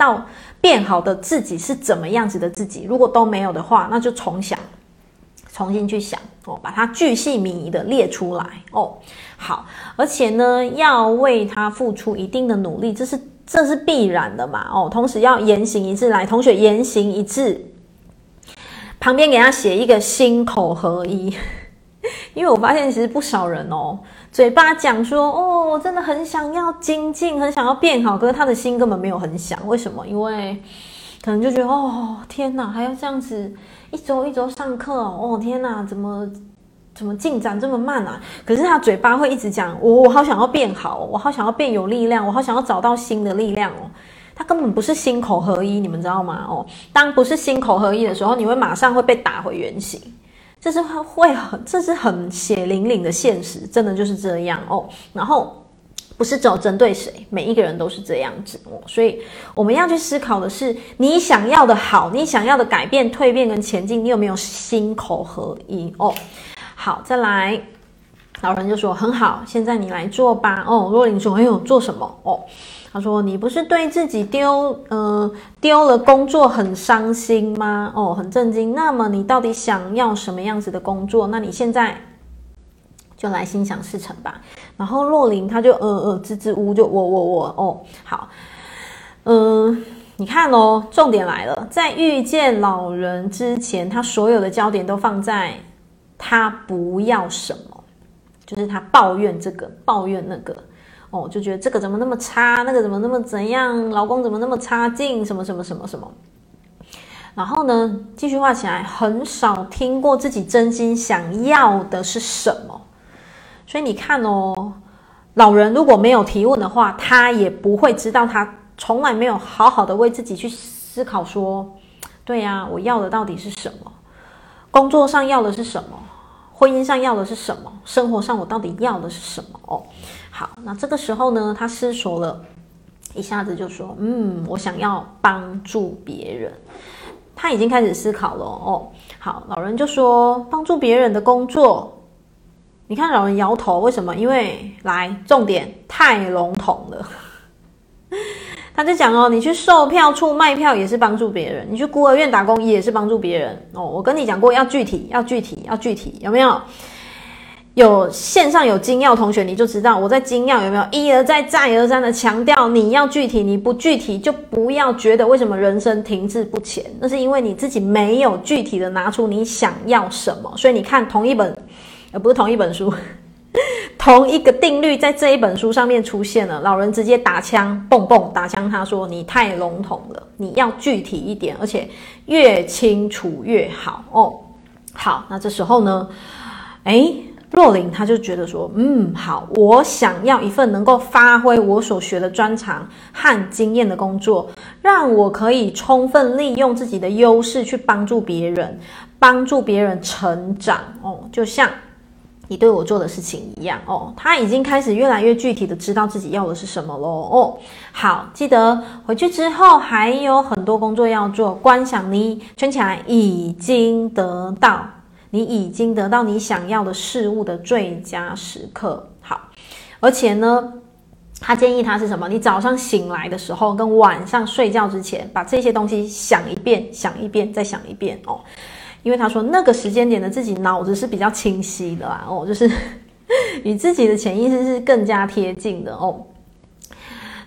到变好的自己是怎么样子的自己？如果都没有的话，那就重想。重新去想哦，把它巨细靡遗的列出来哦。好，而且呢，要为他付出一定的努力，这是这是必然的嘛哦。同时要言行一致，来，同学言行一致，旁边给他写一个心口合一。因为我发现其实不少人哦，嘴巴讲说哦，我真的很想要精进，很想要变好，可是他的心根本没有很想。为什么？因为可能就觉得哦，天哪，还要这样子。一周一周上课哦，天哪，怎么怎么进展这么慢啊？可是他嘴巴会一直讲，我我好想要变好，我好想要变有力量，我好想要找到新的力量哦。他根本不是心口合一，你们知道吗？哦，当不是心口合一的时候，你会马上会被打回原形，这是会很，这是很血淋淋的现实，真的就是这样哦。然后。不是只有针对谁，每一个人都是这样子哦，所以我们要去思考的是，你想要的好，你想要的改变、蜕变跟前进，你有没有心口合一哦？好，再来，老人就说很好，现在你来做吧哦。若琳说，哎呦，做什么哦？他说，你不是对自己丢呃丢了工作很伤心吗？哦，很震惊。那么你到底想要什么样子的工作？那你现在？就来心想事成吧。然后洛琳他就呃呃支支吾就我我我哦好，嗯、你看哦，重点来了，在遇见老人之前，他所有的焦点都放在他不要什么，就是他抱怨这个抱怨那个哦，就觉得这个怎么那么差，那个怎么那么怎样，老公怎么那么差劲，什么什么什么什么。然后呢，继续画起来，很少听过自己真心想要的是什么。所以你看哦，老人如果没有提问的话，他也不会知道，他从来没有好好的为自己去思考说，对呀，我要的到底是什么？工作上要的是什么？婚姻上要的是什么？生活上我到底要的是什么？哦，好，那这个时候呢，他思索了一下子就说，嗯，我想要帮助别人。他已经开始思考了哦。好，老人就说，帮助别人的工作。你看老人摇头，为什么？因为来重点太笼统了。他就讲哦，你去售票处卖票也是帮助别人，你去孤儿院打工也是帮助别人哦。我跟你讲过，要具体，要具体，要具体，有没有？有线上有精要同学，你就知道我在精要有没有一而再再而三的强调，你要具体，你不具体就不要觉得为什么人生停滞不前，那是因为你自己没有具体的拿出你想要什么。所以你看同一本。而不是同一本书，同一个定律在这一本书上面出现了。老人直接打枪，蹦蹦打枪，他说：“你太笼统了，你要具体一点，而且越清楚越好。”哦，好，那这时候呢，诶，若琳他就觉得说：“嗯，好，我想要一份能够发挥我所学的专长和经验的工作，让我可以充分利用自己的优势去帮助别人，帮助别人成长。”哦，就像。你对我做的事情一样哦，他已经开始越来越具体的知道自己要的是什么喽哦。好，记得回去之后还有很多工作要做。观想你圈起来，已经得到，你已经得到你想要的事物的最佳时刻。好，而且呢，他建议他是什么？你早上醒来的时候跟晚上睡觉之前，把这些东西想一遍，想一遍，再想一遍哦。因为他说那个时间点的自己脑子是比较清晰的啦，哦，就是与自己的潜意识是更加贴近的哦。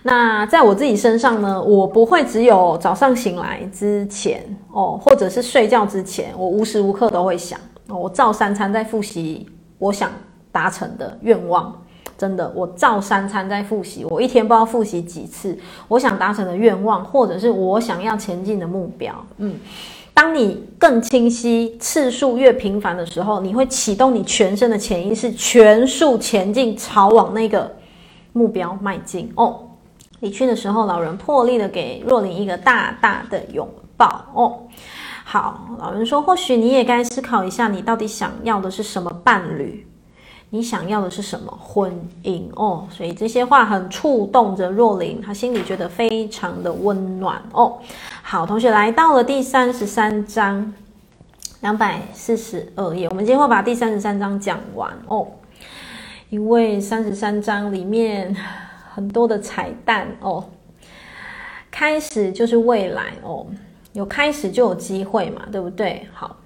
那在我自己身上呢，我不会只有早上醒来之前哦，或者是睡觉之前，我无时无刻都会想，我照三餐在复习我想达成的愿望，真的，我照三餐在复习，我一天不知道复习几次，我想达成的愿望，或者是我想要前进的目标，嗯。当你更清晰、次数越频繁的时候，你会启动你全身的潜意识，全速前进，朝往那个目标迈进。哦，离去的时候，老人破例的给若琳一个大大的拥抱。哦，好，老人说，或许你也该思考一下，你到底想要的是什么伴侣？你想要的是什么？婚姻哦，所以这些话很触动着若琳，她心里觉得非常的温暖哦。好，同学来到了第三十三章，两百四十二页，我们今天会把第三十三章讲完哦，因为三十三章里面很多的彩蛋哦，开始就是未来哦，有开始就有机会嘛，对不对？好。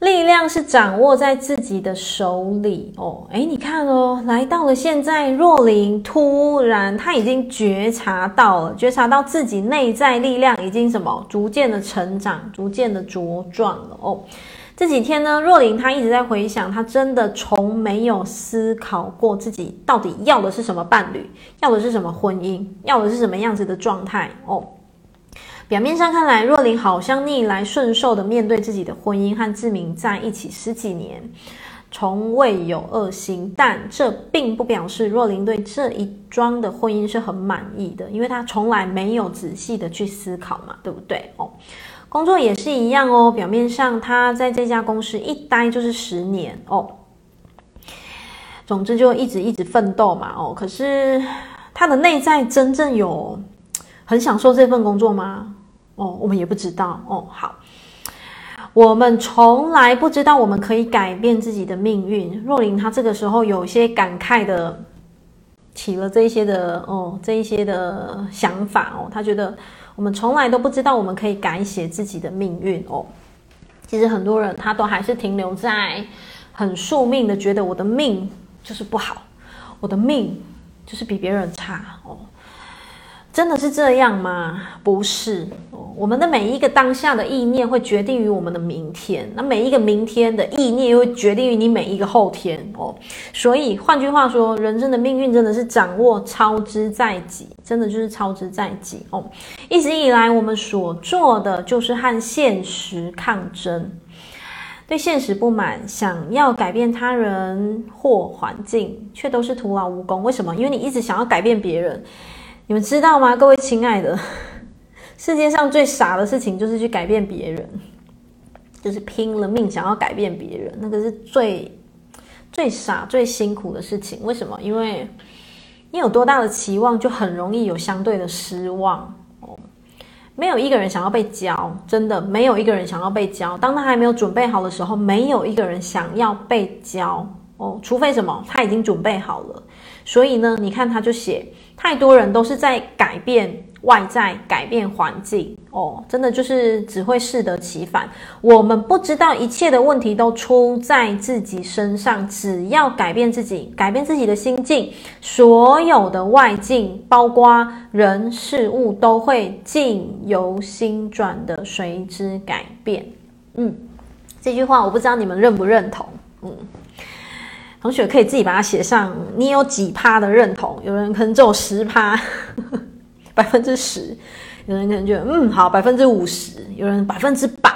力量是掌握在自己的手里哦，诶，你看哦，来到了现在，若琳突然他已经觉察到了，觉察到自己内在力量已经什么，逐渐的成长，逐渐的茁壮了哦。这几天呢，若琳她一直在回想，她真的从没有思考过自己到底要的是什么伴侣，要的是什么婚姻，要的是什么样子的状态哦。表面上看来，若琳好像逆来顺受的面对自己的婚姻，和志明在一起十几年，从未有恶心。但这并不表示若琳对这一桩的婚姻是很满意的，因为她从来没有仔细的去思考嘛，对不对？哦，工作也是一样哦。表面上她在这家公司一待就是十年哦，总之就一直一直奋斗嘛。哦，可是她的内在真正有很享受这份工作吗？哦，我们也不知道哦。好，我们从来不知道我们可以改变自己的命运。若琳她这个时候有些感慨的起了这一些的哦，这一些的想法哦。她觉得我们从来都不知道我们可以改写自己的命运哦。其实很多人他都还是停留在很宿命的，觉得我的命就是不好，我的命就是比别人差哦。真的是这样吗？不是，我们的每一个当下的意念会决定于我们的明天，那每一个明天的意念又会决定于你每一个后天哦。所以换句话说，人生的命运真的是掌握操之在己，真的就是操之在己哦。一直以来，我们所做的就是和现实抗争，对现实不满，想要改变他人或环境，却都是徒劳无功。为什么？因为你一直想要改变别人。你们知道吗，各位亲爱的？世界上最傻的事情就是去改变别人，就是拼了命想要改变别人，那个是最最傻、最辛苦的事情。为什么？因为你有多大的期望，就很容易有相对的失望哦。没有一个人想要被教，真的没有一个人想要被教。当他还没有准备好的时候，没有一个人想要被教哦，除非什么，他已经准备好了。所以呢，你看他就写。太多人都是在改变外在、改变环境哦，真的就是只会适得其反。我们不知道一切的问题都出在自己身上，只要改变自己，改变自己的心境，所有的外境，包括人事物，都会境由心转的随之改变。嗯，这句话我不知道你们认不认同。嗯。同学可以自己把它写上，你有几趴的认同？有人可能只有十趴，百分之十；有人可能觉得嗯好，百分之五十；有人百分之百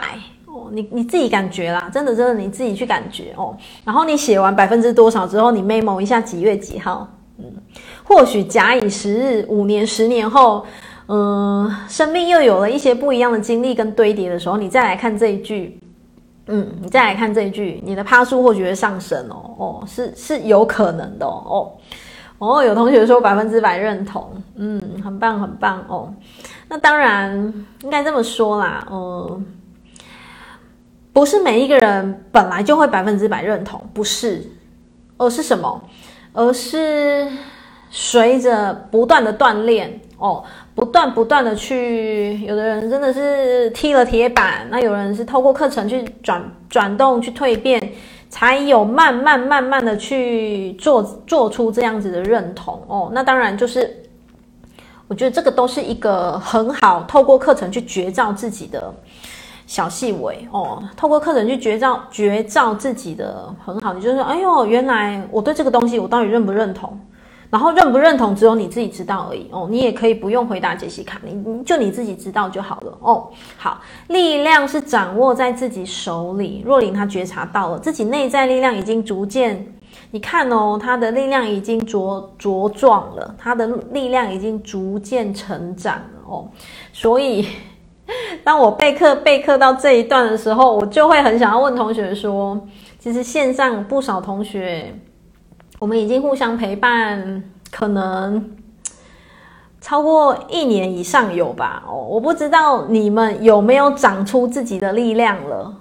哦。你你自己感觉啦，真的真的你自己去感觉哦。然后你写完百分之多少之后，你 memo 一下几月几号？嗯，或许假以时日，五年、十年后，嗯、生命又有了一些不一样的经历跟堆叠的时候，你再来看这一句。嗯，你再来看这一句，你的趴数或许会上升哦，哦，是是有可能的哦，哦，有同学说百分之百认同，嗯，很棒很棒哦，那当然应该这么说啦，嗯，不是每一个人本来就会百分之百认同，不是，而是什么？而是随着不断的锻炼哦。不断不断的去，有的人真的是踢了铁板，那有人是透过课程去转转动、去蜕变，才有慢慢慢慢的去做做出这样子的认同哦。那当然就是，我觉得这个都是一个很好透过课程去觉照自己的小细微哦，透过课程去觉照觉照自己的很好，你就是说，哎呦，原来我对这个东西我到底认不认同？然后认不认同，只有你自己知道而已哦。你也可以不用回答杰西卡，你你就你自己知道就好了哦。好，力量是掌握在自己手里。若琳她觉察到了自己内在力量已经逐渐，你看哦，她的力量已经茁茁壮了，她的力量已经逐渐成长了哦。所以，当我备课备课到这一段的时候，我就会很想要问同学说，其实线上不少同学。我们已经互相陪伴，可能超过一年以上有吧？哦，我不知道你们有没有长出自己的力量了。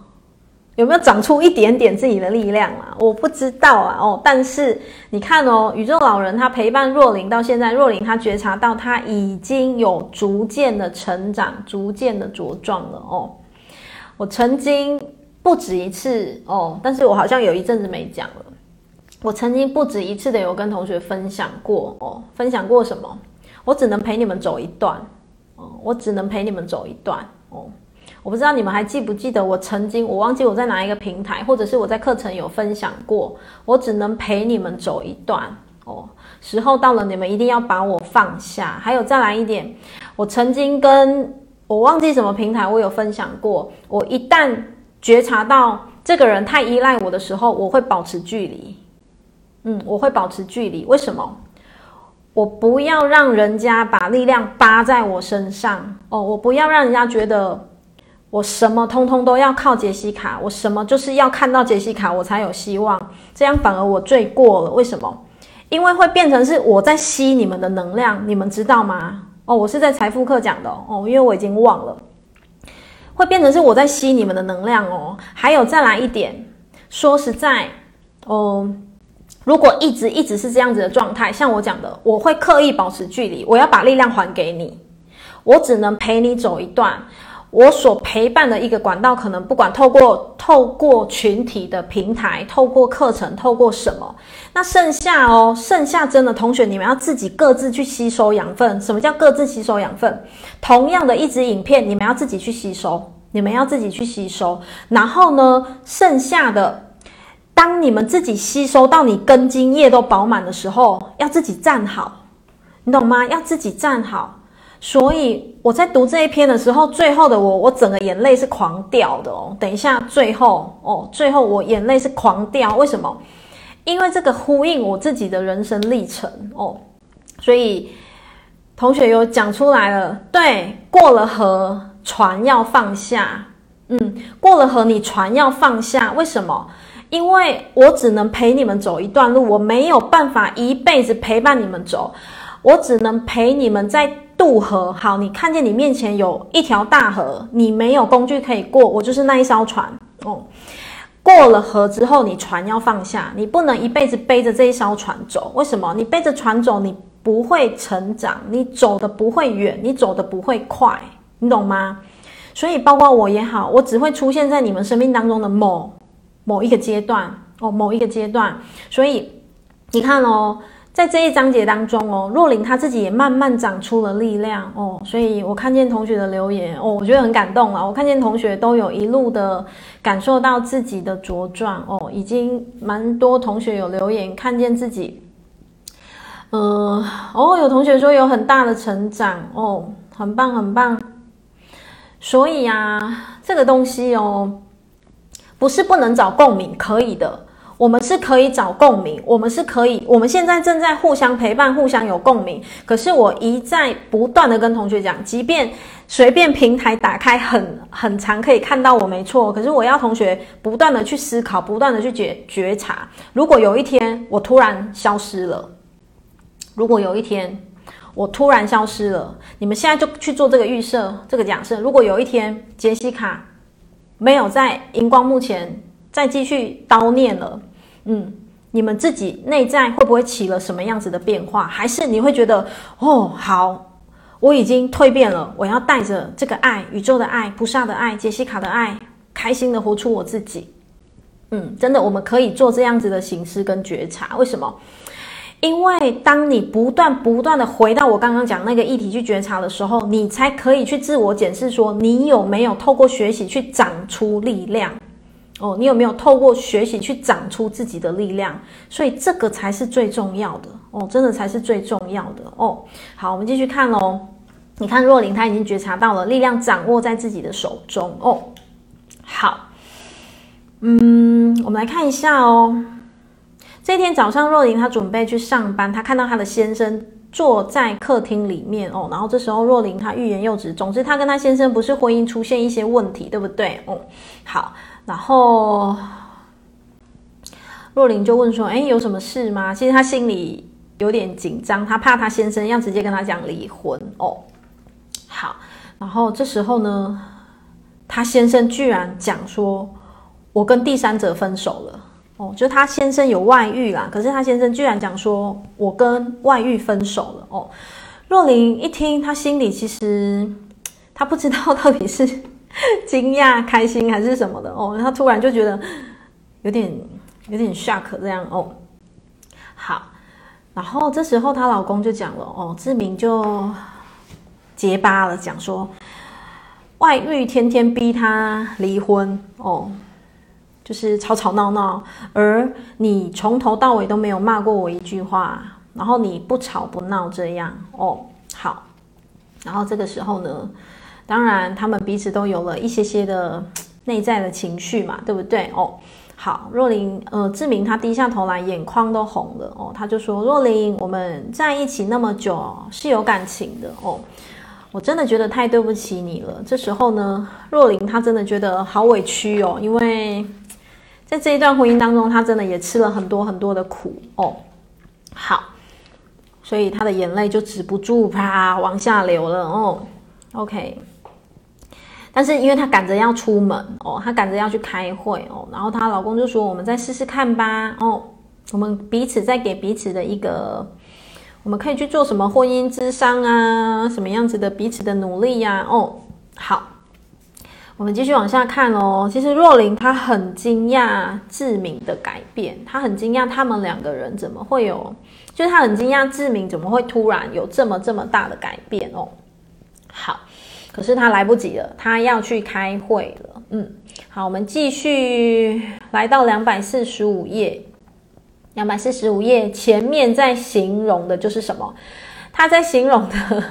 有没有长出一点点自己的力量啊？我不知道啊。哦，但是你看哦，宇宙老人他陪伴若琳到现在，若琳他觉察到他已经有逐渐的成长，逐渐的茁壮了哦。我曾经不止一次哦，但是我好像有一阵子没讲了。我曾经不止一次的有跟同学分享过哦，分享过什么？我只能陪你们走一段哦，我只能陪你们走一段哦。我不知道你们还记不记得，我曾经我忘记我在哪一个平台，或者是我在课程有分享过，我只能陪你们走一段哦。时候到了，你们一定要把我放下。还有再来一点，我曾经跟我忘记什么平台，我有分享过，我一旦觉察到这个人太依赖我的时候，我会保持距离。嗯，我会保持距离。为什么？我不要让人家把力量扒在我身上哦，我不要让人家觉得。我什么通通都要靠杰西卡，我什么就是要看到杰西卡，我才有希望。这样反而我罪过了。为什么？因为会变成是我在吸你们的能量，你们知道吗？哦，我是在财富课讲的哦，因为我已经忘了，会变成是我在吸你们的能量哦。还有再来一点，说实在哦，如果一直一直是这样子的状态，像我讲的，我会刻意保持距离，我要把力量还给你，我只能陪你走一段。我所陪伴的一个管道，可能不管透过透过群体的平台，透过课程，透过什么，那剩下哦，剩下真的同学，你们要自己各自去吸收养分。什么叫各自吸收养分？同样的一支影片，你们要自己去吸收，你们要自己去吸收。然后呢，剩下的，当你们自己吸收到你根茎叶都饱满的时候，要自己站好，你懂吗？要自己站好。所以我在读这一篇的时候，最后的我，我整个眼泪是狂掉的哦。等一下，最后哦，最后我眼泪是狂掉，为什么？因为这个呼应我自己的人生历程哦。所以同学有讲出来了，对，过了河，船要放下。嗯，过了河，你船要放下，为什么？因为我只能陪你们走一段路，我没有办法一辈子陪伴你们走，我只能陪你们在。渡河，好，你看见你面前有一条大河，你没有工具可以过，我就是那一艘船哦。过了河之后，你船要放下，你不能一辈子背着这一艘船走。为什么？你背着船走，你不会成长，你走的不会远，你走的不会快，你懂吗？所以，包括我也好，我只会出现在你们生命当中的某某一个阶段哦，某一个阶段。所以，你看哦。在这一章节当中哦，若琳她自己也慢慢长出了力量哦，所以我看见同学的留言哦，我觉得很感动啊。我看见同学都有一路的感受到自己的茁壮哦，已经蛮多同学有留言看见自己，呃，哦，有同学说有很大的成长哦，很棒很棒。所以啊，这个东西哦，不是不能找共鸣，可以的。我们是可以找共鸣，我们是可以，我们现在正在互相陪伴，互相有共鸣。可是我一再不断的跟同学讲，即便随便平台打开很很长，可以看到我没错。可是我要同学不断的去思考，不断的去觉觉察。如果有一天我突然消失了，如果有一天我突然消失了，你们现在就去做这个预设，这个假设。如果有一天杰西卡没有在荧光幕前再继续叨念了。嗯，你们自己内在会不会起了什么样子的变化？还是你会觉得哦，好，我已经蜕变了，我要带着这个爱，宇宙的爱、菩萨的爱、杰西卡的爱，开心的活出我自己。嗯，真的，我们可以做这样子的形式跟觉察。为什么？因为当你不断不断的回到我刚刚讲那个议题去觉察的时候，你才可以去自我检视，说你有没有透过学习去长出力量。哦，你有没有透过学习去长出自己的力量？所以这个才是最重要的哦，真的才是最重要的哦。好，我们继续看喽。你看若琳，她已经觉察到了力量掌握在自己的手中哦。好，嗯，我们来看一下哦。这天早上，若琳她准备去上班，她看到她的先生坐在客厅里面哦。然后这时候，若琳她欲言又止。总之，她跟她先生不是婚姻出现一些问题，对不对？哦，好。然后，若琳就问说：“哎，有什么事吗？”其实她心里有点紧张，她怕她先生要直接跟她讲离婚哦。好，然后这时候呢，她先生居然讲说：“我跟第三者分手了。”哦，就她先生有外遇啦，可是她先生居然讲说：“我跟外遇分手了。”哦，若琳一听，她心里其实她不知道到底是 惊讶、开心还是什么的哦，她突然就觉得有点。有点 shock 这样哦，好，然后这时候她老公就讲了哦，志明就结巴了，讲说外遇天天逼她离婚哦，就是吵吵闹闹，而你从头到尾都没有骂过我一句话，然后你不吵不闹这样哦，好，然后这个时候呢，当然他们彼此都有了一些些的内在的情绪嘛，对不对哦？好，若琳，呃，志明他低下头来，眼眶都红了哦。他就说：“若琳，我们在一起那么久，是有感情的哦。我真的觉得太对不起你了。”这时候呢，若琳她真的觉得好委屈哦，因为在这一段婚姻当中，她真的也吃了很多很多的苦哦。好，所以她的眼泪就止不住啪往下流了哦。OK。但是因为她赶着要出门哦，她赶着要去开会哦，然后她老公就说：“我们再试试看吧，哦，我们彼此再给彼此的一个，我们可以去做什么婚姻之商啊，什么样子的彼此的努力呀、哦，好，我们继续往下看哦。其实若琳她很惊讶志明的改变，她很惊讶他们两个人怎么会有，就是她很惊讶志明怎么会突然有这么这么大的改变哦。好。可是他来不及了，他要去开会了。嗯，好，我们继续来到两百四十五页。两百四十五页前面在形容的就是什么？他在形容的，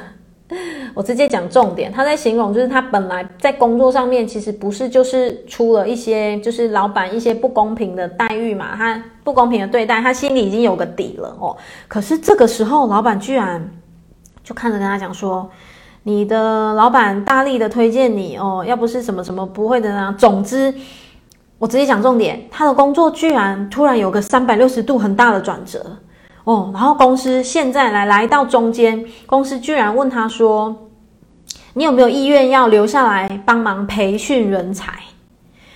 我直接讲重点。他在形容就是他本来在工作上面其实不是就是出了一些就是老板一些不公平的待遇嘛，他不公平的对待，他心里已经有个底了哦。可是这个时候老板居然就看着跟他讲说。你的老板大力的推荐你哦，要不是什么什么不会的呢？总之，我直接讲重点，他的工作居然突然有个三百六十度很大的转折哦，然后公司现在来来到中间，公司居然问他说：“你有没有意愿要留下来帮忙培训人才？”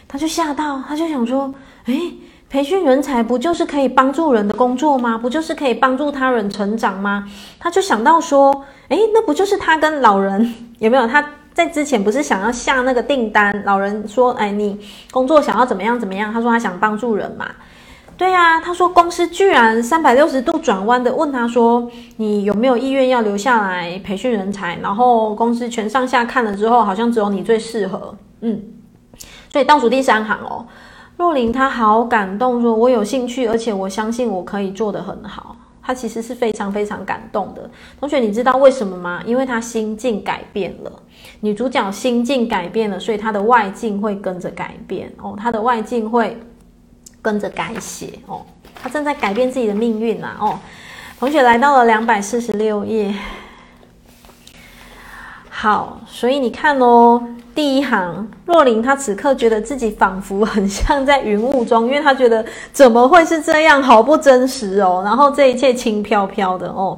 他就吓到，他就想说：“诶，培训人才不就是可以帮助人的工作吗？不就是可以帮助他人成长吗？”他就想到说。诶，那不就是他跟老人 有没有？他在之前不是想要下那个订单？老人说：“哎，你工作想要怎么样怎么样？”他说他想帮助人嘛。对呀，他说公司居然三百六十度转弯的问他说：“你有没有意愿要留下来培训人才？”然后公司全上下看了之后，好像只有你最适合。嗯，所以倒数第三行哦，若琳她好感动，说：“我有兴趣，而且我相信我可以做得很好。”他其实是非常非常感动的，同学，你知道为什么吗？因为他心境改变了，女主角心境改变了，所以她的外境会跟着改变哦，她的外境会跟着改写哦，他正在改变自己的命运呐哦。同学来到了两百四十六页，好，所以你看哦。第一行，若琳她此刻觉得自己仿佛很像在云雾中，因为她觉得怎么会是这样，好不真实哦。然后这一切轻飘飘的哦，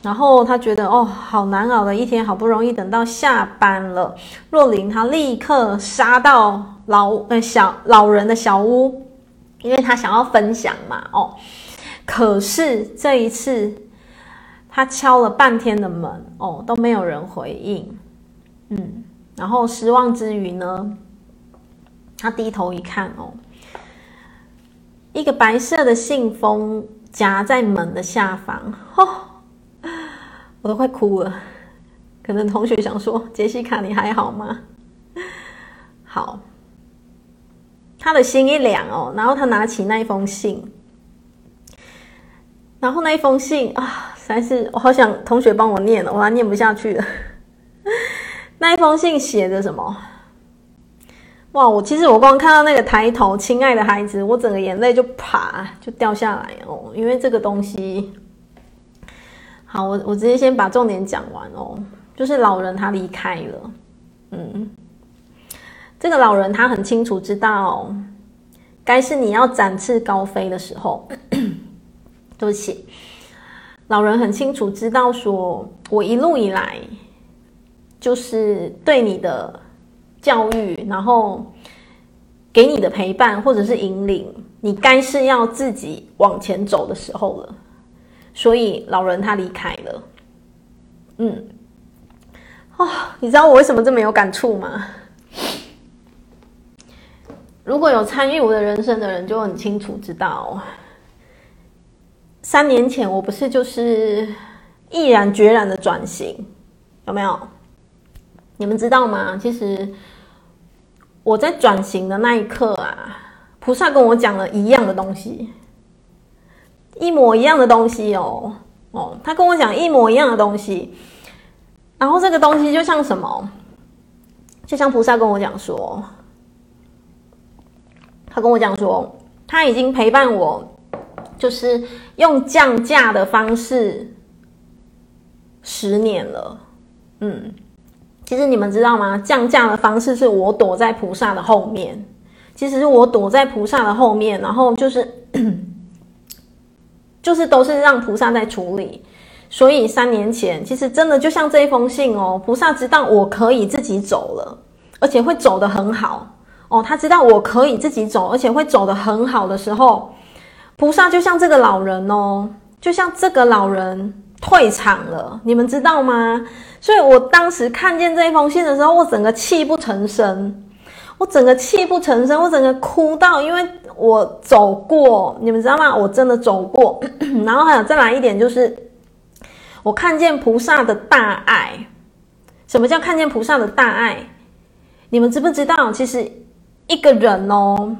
然后她觉得哦，好难熬的一天，好不容易等到下班了。若琳她立刻杀到老呃小老人的小屋，因为他想要分享嘛哦。可是这一次，他敲了半天的门哦，都没有人回应，嗯。然后失望之余呢，他低头一看哦，一个白色的信封夹在门的下方，哦，我都快哭了。可能同学想说：“杰西卡，你还好吗？”好，他的心一凉哦，然后他拿起那一封信，然后那一封信啊，实在是我好想同学帮我念，我还念不下去了。那一封信写着什么？哇！我其实我光看到那个抬头，亲爱的孩子，我整个眼泪就啪就掉下来哦。因为这个东西，好，我我直接先把重点讲完哦。就是老人他离开了，嗯，这个老人他很清楚知道，该是你要展翅高飞的时候。对不起，老人很清楚知道说，我一路以来就是对你的教育，然后给你的陪伴或者是引领，你该是要自己往前走的时候了。所以老人他离开了。嗯，哦，你知道我为什么这么有感触吗？如果有参与我的人生的人，就很清楚知道，三年前我不是就是毅然决然的转型，有没有？你们知道吗？其实我在转型的那一刻啊，菩萨跟我讲了一样的东西，一模一样的东西哦哦，他跟我讲一模一样的东西，然后这个东西就像什么？就像菩萨跟我讲说。他跟我讲说，他已经陪伴我，就是用降价的方式十年了。嗯，其实你们知道吗？降价的方式是我躲在菩萨的后面，其实是我躲在菩萨的后面，然后就是 就是都是让菩萨在处理。所以三年前，其实真的就像这一封信哦，菩萨知道我可以自己走了，而且会走得很好。哦，他知道我可以自己走，而且会走得很好的时候，菩萨就像这个老人哦，就像这个老人退场了，你们知道吗？所以我当时看见这一封信的时候，我整个泣不成声，我整个泣不成声，我整个哭到，因为我走过，你们知道吗？我真的走过，然后还有再来一点，就是我看见菩萨的大爱。什么叫看见菩萨的大爱？你们知不知道？其实。一个人哦，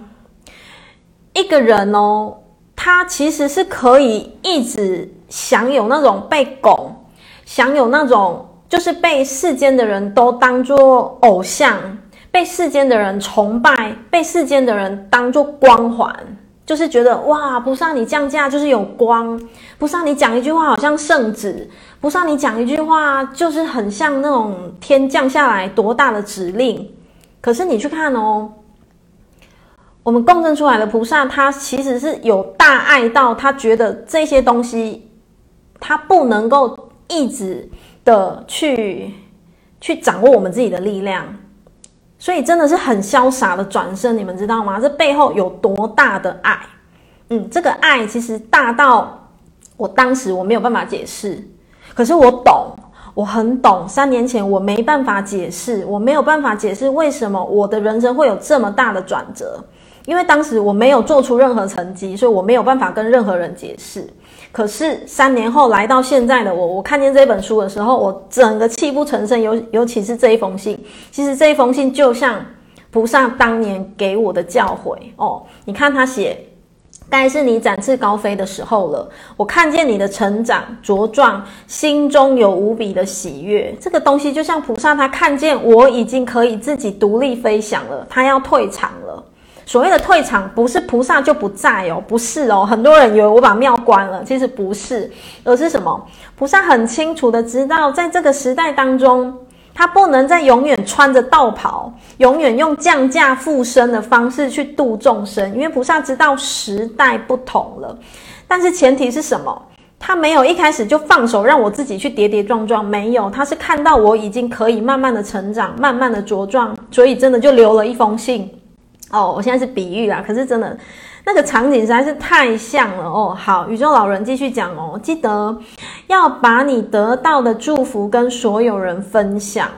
一个人哦，他其实是可以一直享有那种被拱，享有那种就是被世间的人都当作偶像，被世间的人崇拜，被世间的人当作光环，就是觉得哇，菩萨你降价就是有光，菩萨你讲一句话好像圣旨，菩萨你讲一句话就是很像那种天降下来多大的指令，可是你去看哦。我们共振出来的菩萨，他其实是有大爱到他觉得这些东西，他不能够一直的去去掌握我们自己的力量，所以真的是很潇洒的转身，你们知道吗？这背后有多大的爱？嗯，这个爱其实大到我当时我没有办法解释，可是我懂，我很懂。三年前我没办法解释，我没有办法解释为什么我的人生会有这么大的转折。因为当时我没有做出任何成绩，所以我没有办法跟任何人解释。可是三年后来到现在的我，我看见这本书的时候，我整个泣不成声。尤尤其是这一封信，其实这一封信就像菩萨当年给我的教诲哦。你看他写，该是你展翅高飞的时候了。我看见你的成长茁壮，心中有无比的喜悦。这个东西就像菩萨，他看见我已经可以自己独立飞翔了，他要退场了。所谓的退场，不是菩萨就不在哦，不是哦。很多人以为我把庙关了，其实不是，而是什么？菩萨很清楚的知道，在这个时代当中，他不能再永远穿着道袍，永远用降价附身的方式去度众生，因为菩萨知道时代不同了。但是前提是什么？他没有一开始就放手让我自己去跌跌撞撞，没有，他是看到我已经可以慢慢的成长，慢慢的茁壮，所以真的就留了一封信。哦，我现在是比喻啦，可是真的那个场景实在是太像了哦。好，宇宙老人继续讲哦，记得要把你得到的祝福跟所有人分享，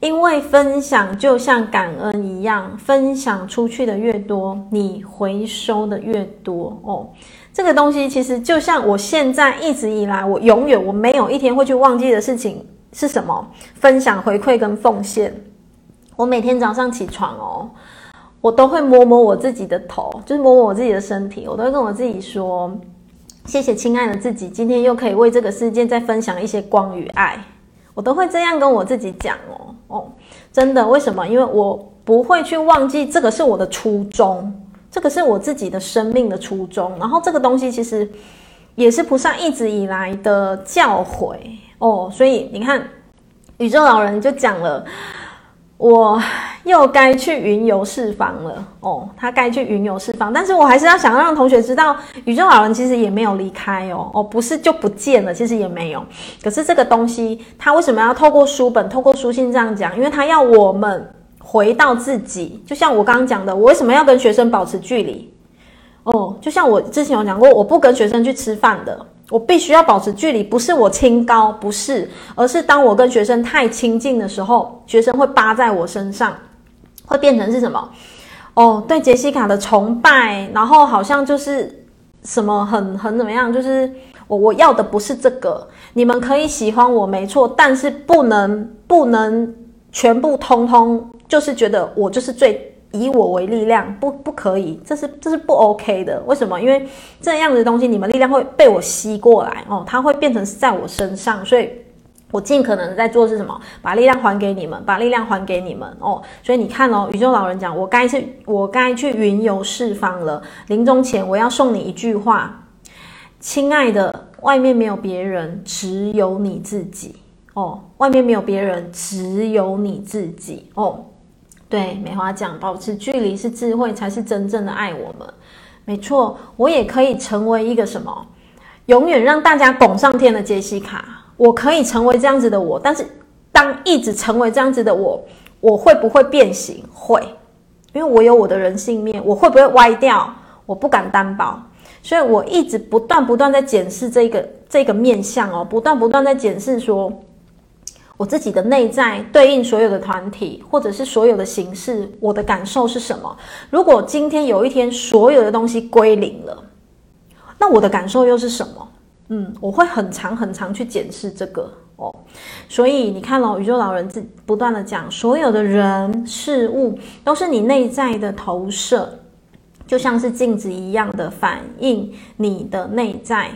因为分享就像感恩一样，分享出去的越多，你回收的越多哦。这个东西其实就像我现在一直以来，我永远我没有一天会去忘记的事情是什么？分享、回馈跟奉献。我每天早上起床哦。我都会摸摸我自己的头，就是摸摸我自己的身体。我都会跟我自己说：“谢谢，亲爱的自己，今天又可以为这个世界再分享一些光与爱。”我都会这样跟我自己讲哦哦，真的，为什么？因为我不会去忘记这个是我的初衷，这个是我自己的生命的初衷。然后这个东西其实也是菩萨一直以来的教诲哦。所以你看，宇宙老人就讲了。我又该去云游四方了哦，他该去云游四方，但是我还是要想要让同学知道，宇宙老人其实也没有离开哦，哦，不是就不见了，其实也没有。可是这个东西，他为什么要透过书本、透过书信这样讲？因为他要我们回到自己，就像我刚刚讲的，我为什么要跟学生保持距离？哦，就像我之前有讲过，我不跟学生去吃饭的。我必须要保持距离，不是我清高，不是，而是当我跟学生太亲近的时候，学生会扒在我身上，会变成是什么？哦，对杰西卡的崇拜，然后好像就是什么很很怎么样？就是我我要的不是这个，你们可以喜欢我没错，但是不能不能全部通通就是觉得我就是最。以我为力量，不不可以，这是这是不 OK 的。为什么？因为这样的东西，你们力量会被我吸过来哦，它会变成在我身上，所以我尽可能在做是什么？把力量还给你们，把力量还给你们哦。所以你看哦，宇宙老人讲，我该是，我该去云游四方了。临终前，我要送你一句话，亲爱的，外面没有别人，只有你自己哦。外面没有别人，只有你自己哦。对，梅花讲，保持距离是智慧，才是真正的爱我们。没错，我也可以成为一个什么，永远让大家拱上天的杰西卡。我可以成为这样子的我，但是当一直成为这样子的我，我会不会变形？会，因为我有我的人性面，我会不会歪掉？我不敢担保，所以我一直不断不断在检视这个这个面相哦，不断不断在检视说。我自己的内在对应所有的团体，或者是所有的形式，我的感受是什么？如果今天有一天所有的东西归零了，那我的感受又是什么？嗯，我会很长很长去检视这个哦。所以你看咯，宇宙老人自不断的讲，所有的人事物都是你内在的投射，就像是镜子一样的反映你的内在。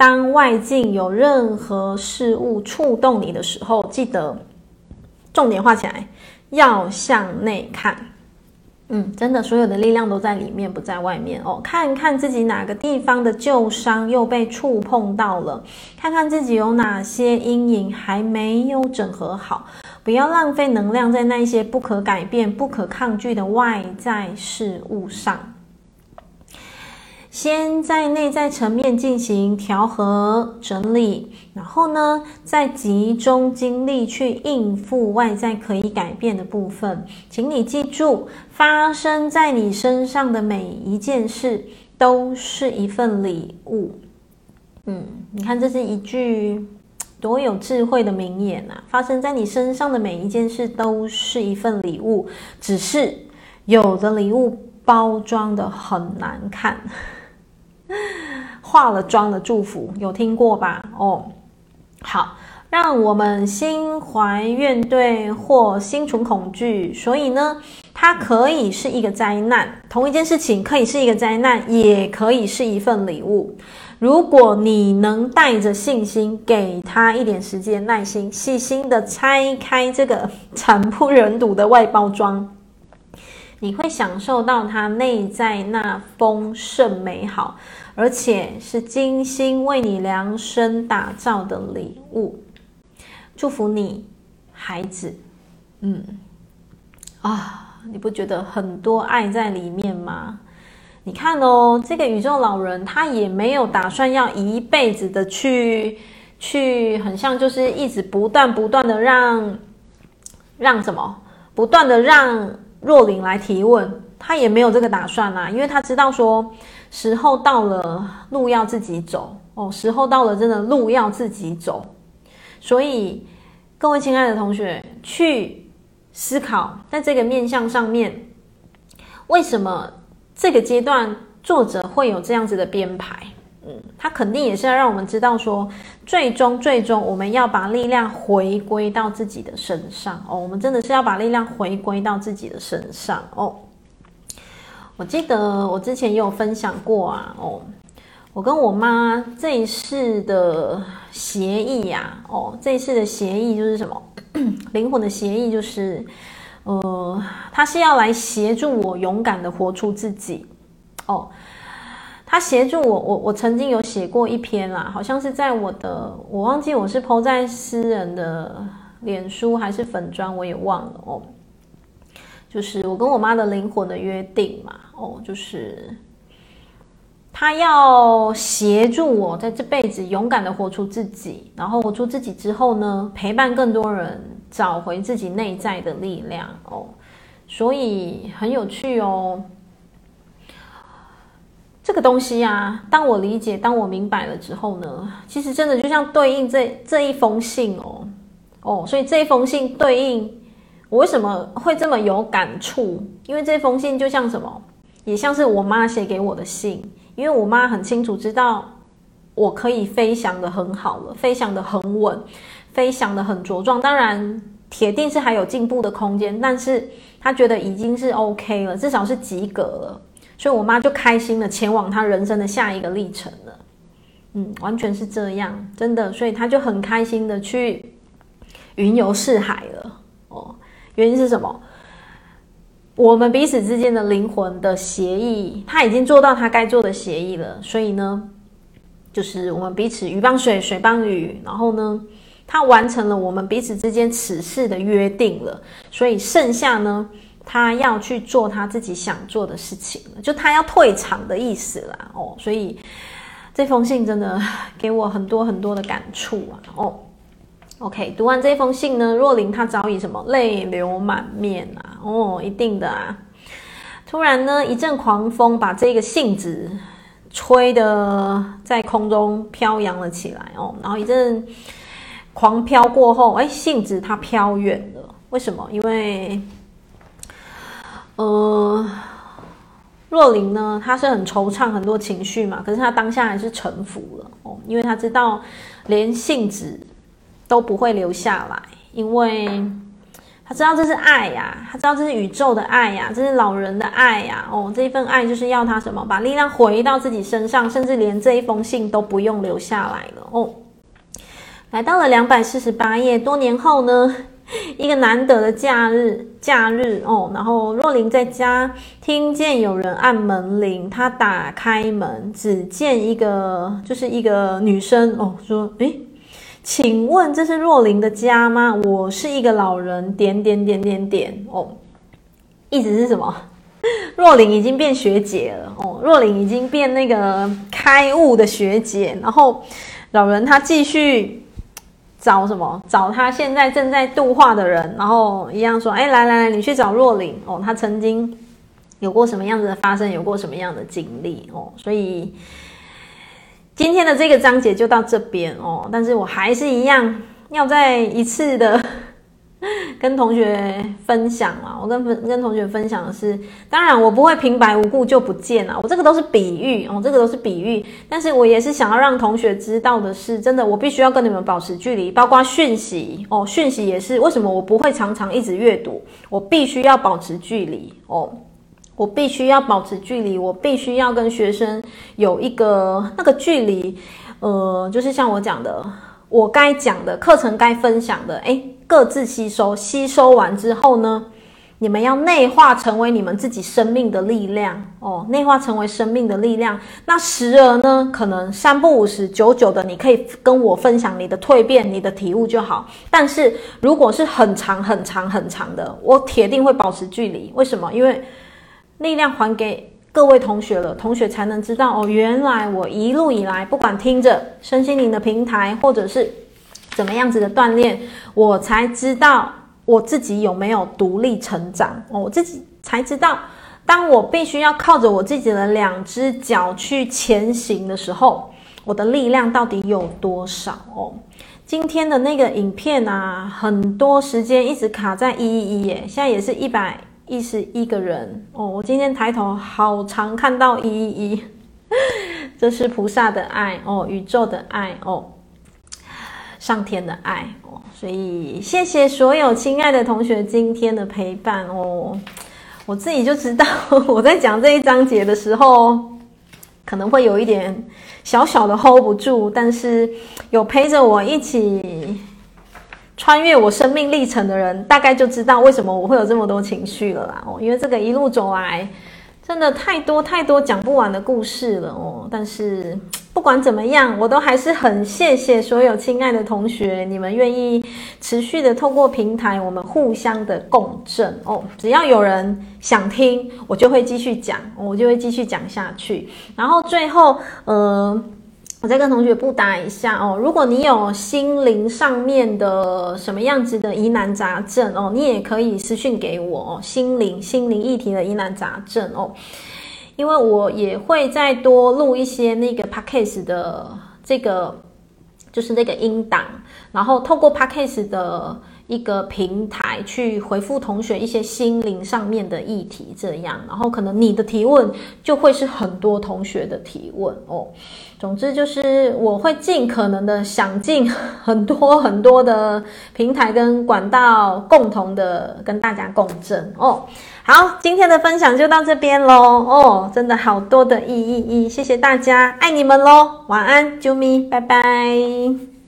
当外境有任何事物触动你的时候，记得重点画起来，要向内看。嗯，真的，所有的力量都在里面，不在外面哦。看看自己哪个地方的旧伤又被触碰到了，看看自己有哪些阴影还没有整合好。不要浪费能量在那些不可改变、不可抗拒的外在事物上。先在内在层面进行调和整理，然后呢，再集中精力去应付外在可以改变的部分。请你记住，发生在你身上的每一件事都是一份礼物。嗯，你看，这是一句多有智慧的名言啊！发生在你身上的每一件事都是一份礼物，只是有的礼物包装得很难看。化了妆的祝福有听过吧？哦，好，让我们心怀怨怼或心存恐惧，所以呢，它可以是一个灾难。同一件事情可以是一个灾难，也可以是一份礼物。如果你能带着信心，给他一点时间、耐心，细心的拆开这个惨不忍睹的外包装。你会享受到它内在那丰盛美好，而且是精心为你量身打造的礼物。祝福你，孩子。嗯，啊，你不觉得很多爱在里面吗？你看哦，这个宇宙老人他也没有打算要一辈子的去去，很像就是一直不断不断的让让什么，不断的让。若琳来提问，他也没有这个打算啦、因为他知道说时候到了，路要自己走哦，时候到了，真的路要自己走。所以，各位亲爱的同学，去思考在这个面向上面，为什么这个阶段作者会有这样子的编排？嗯，他肯定也是要让我们知道说，最终最终我们要把力量回归到自己的身上哦。我们真的是要把力量回归到自己的身上哦。我记得我之前也有分享过啊哦，我跟我妈这一世的协议呀哦，这一世的协议就是什么？灵魂的协议就是，呃，他是要来协助我勇敢的活出自己哦。他协助我，我我曾经有写过一篇啦，好像是在我的，我忘记我是抛在私人的脸书还是粉砖，我也忘了哦。就是我跟我妈的灵魂的约定嘛，哦，就是他要协助我在这辈子勇敢的活出自己，然后活出自己之后呢，陪伴更多人找回自己内在的力量哦，所以很有趣哦。这个东西啊，当我理解、当我明白了之后呢，其实真的就像对应这这一封信哦，哦，所以这一封信对应我为什么会这么有感触？因为这封信就像什么，也像是我妈写给我的信，因为我妈很清楚知道我可以飞翔得很好了，飞翔得很稳，飞翔得很茁壮。当然，铁定是还有进步的空间，但是她觉得已经是 OK 了，至少是及格了。所以，我妈就开心的前往她人生的下一个历程了。嗯，完全是这样，真的。所以，她就很开心的去云游四海了。哦，原因是什么？我们彼此之间的灵魂的协议，她已经做到她该做的协议了。所以呢，就是我们彼此鱼帮水，水帮鱼。然后呢，她完成了我们彼此之间此事的约定了。所以，剩下呢？他要去做他自己想做的事情了，就他要退场的意思啦。哦，所以这封信真的给我很多很多的感触啊。哦，OK，读完这封信呢，若琳她早已什么泪流满面啊。哦，一定的啊。突然呢，一阵狂风把这个信纸吹得在空中飘扬了起来哦。然后一阵狂飘过后，哎，信纸它飘远了。为什么？因为。呃，若琳呢，她是很惆怅，很多情绪嘛，可是她当下还是臣服了哦，因为她知道连信纸都不会留下来，因为她知道这是爱呀，她知道这是宇宙的爱呀，这是老人的爱呀，哦，这一份爱就是要她什么，把力量回到自己身上，甚至连这一封信都不用留下来了哦。来到了两百四十八页，多年后呢，一个难得的假日，假日哦，然后若琳在家听见有人按门铃，她打开门，只见一个就是一个女生哦，说：“诶，请问这是若琳的家吗？我是一个老人，点点点点点哦，意思是什么？若琳已经变学姐了哦，若琳已经变那个开悟的学姐，然后老人他继续。”找什么？找他现在正在度化的人，然后一样说：“哎，来来来，你去找若琳哦，他曾经有过什么样子的发生，有过什么样的经历哦。”所以今天的这个章节就到这边哦，但是我还是一样要再一次的。跟同学分享啊，我跟跟同学分享的是，当然我不会平白无故就不见了，我这个都是比喻哦，这个都是比喻，但是我也是想要让同学知道的是，真的我必须要跟你们保持距离，包括讯息哦，讯息也是为什么我不会常常一直阅读，我必须要保持距离哦，我必须要保持距离，我必须要跟学生有一个那个距离，呃，就是像我讲的，我该讲的课程该分享的，诶各自吸收，吸收完之后呢，你们要内化成为你们自己生命的力量哦，内化成为生命的力量。那时而呢，可能三不五时、久久的，你可以跟我分享你的蜕变、你的体悟就好。但是如果是很长、很长、很长的，我铁定会保持距离。为什么？因为力量还给各位同学了，同学才能知道哦，原来我一路以来，不管听着身心灵的平台，或者是。怎么样子的锻炼，我才知道我自己有没有独立成长哦，我自己才知道，当我必须要靠着我自己的两只脚去前行的时候，我的力量到底有多少哦？今天的那个影片啊，很多时间一直卡在一一一耶，现在也是一百一十一个人哦。我今天抬头好常看到一一一，这是菩萨的爱哦，宇宙的爱哦。上天的爱哦，所以谢谢所有亲爱的同学今天的陪伴哦。我自己就知道 我在讲这一章节的时候，可能会有一点小小的 hold 不住，但是有陪着我一起穿越我生命历程的人，大概就知道为什么我会有这么多情绪了啦哦。因为这个一路走来，真的太多太多讲不完的故事了哦。但是。不管怎么样，我都还是很谢谢所有亲爱的同学，你们愿意持续的透过平台，我们互相的共振哦。只要有人想听，我就会继续讲，我就会继续讲下去。然后最后，呃，我再跟同学布达一下哦。如果你有心灵上面的什么样子的疑难杂症哦，你也可以私讯给我哦。心灵、心灵议题的疑难杂症哦。因为我也会再多录一些那个 Podcast 的这个，就是那个音档，然后透过 Podcast 的一个平台去回复同学一些心灵上面的议题，这样，然后可能你的提问就会是很多同学的提问哦。总之就是我会尽可能的想尽很多很多的平台跟管道，共同的跟大家共振哦。好，今天的分享就到这边喽哦，真的好多的意义，谢谢大家，爱你们喽，晚安，啾咪，拜拜。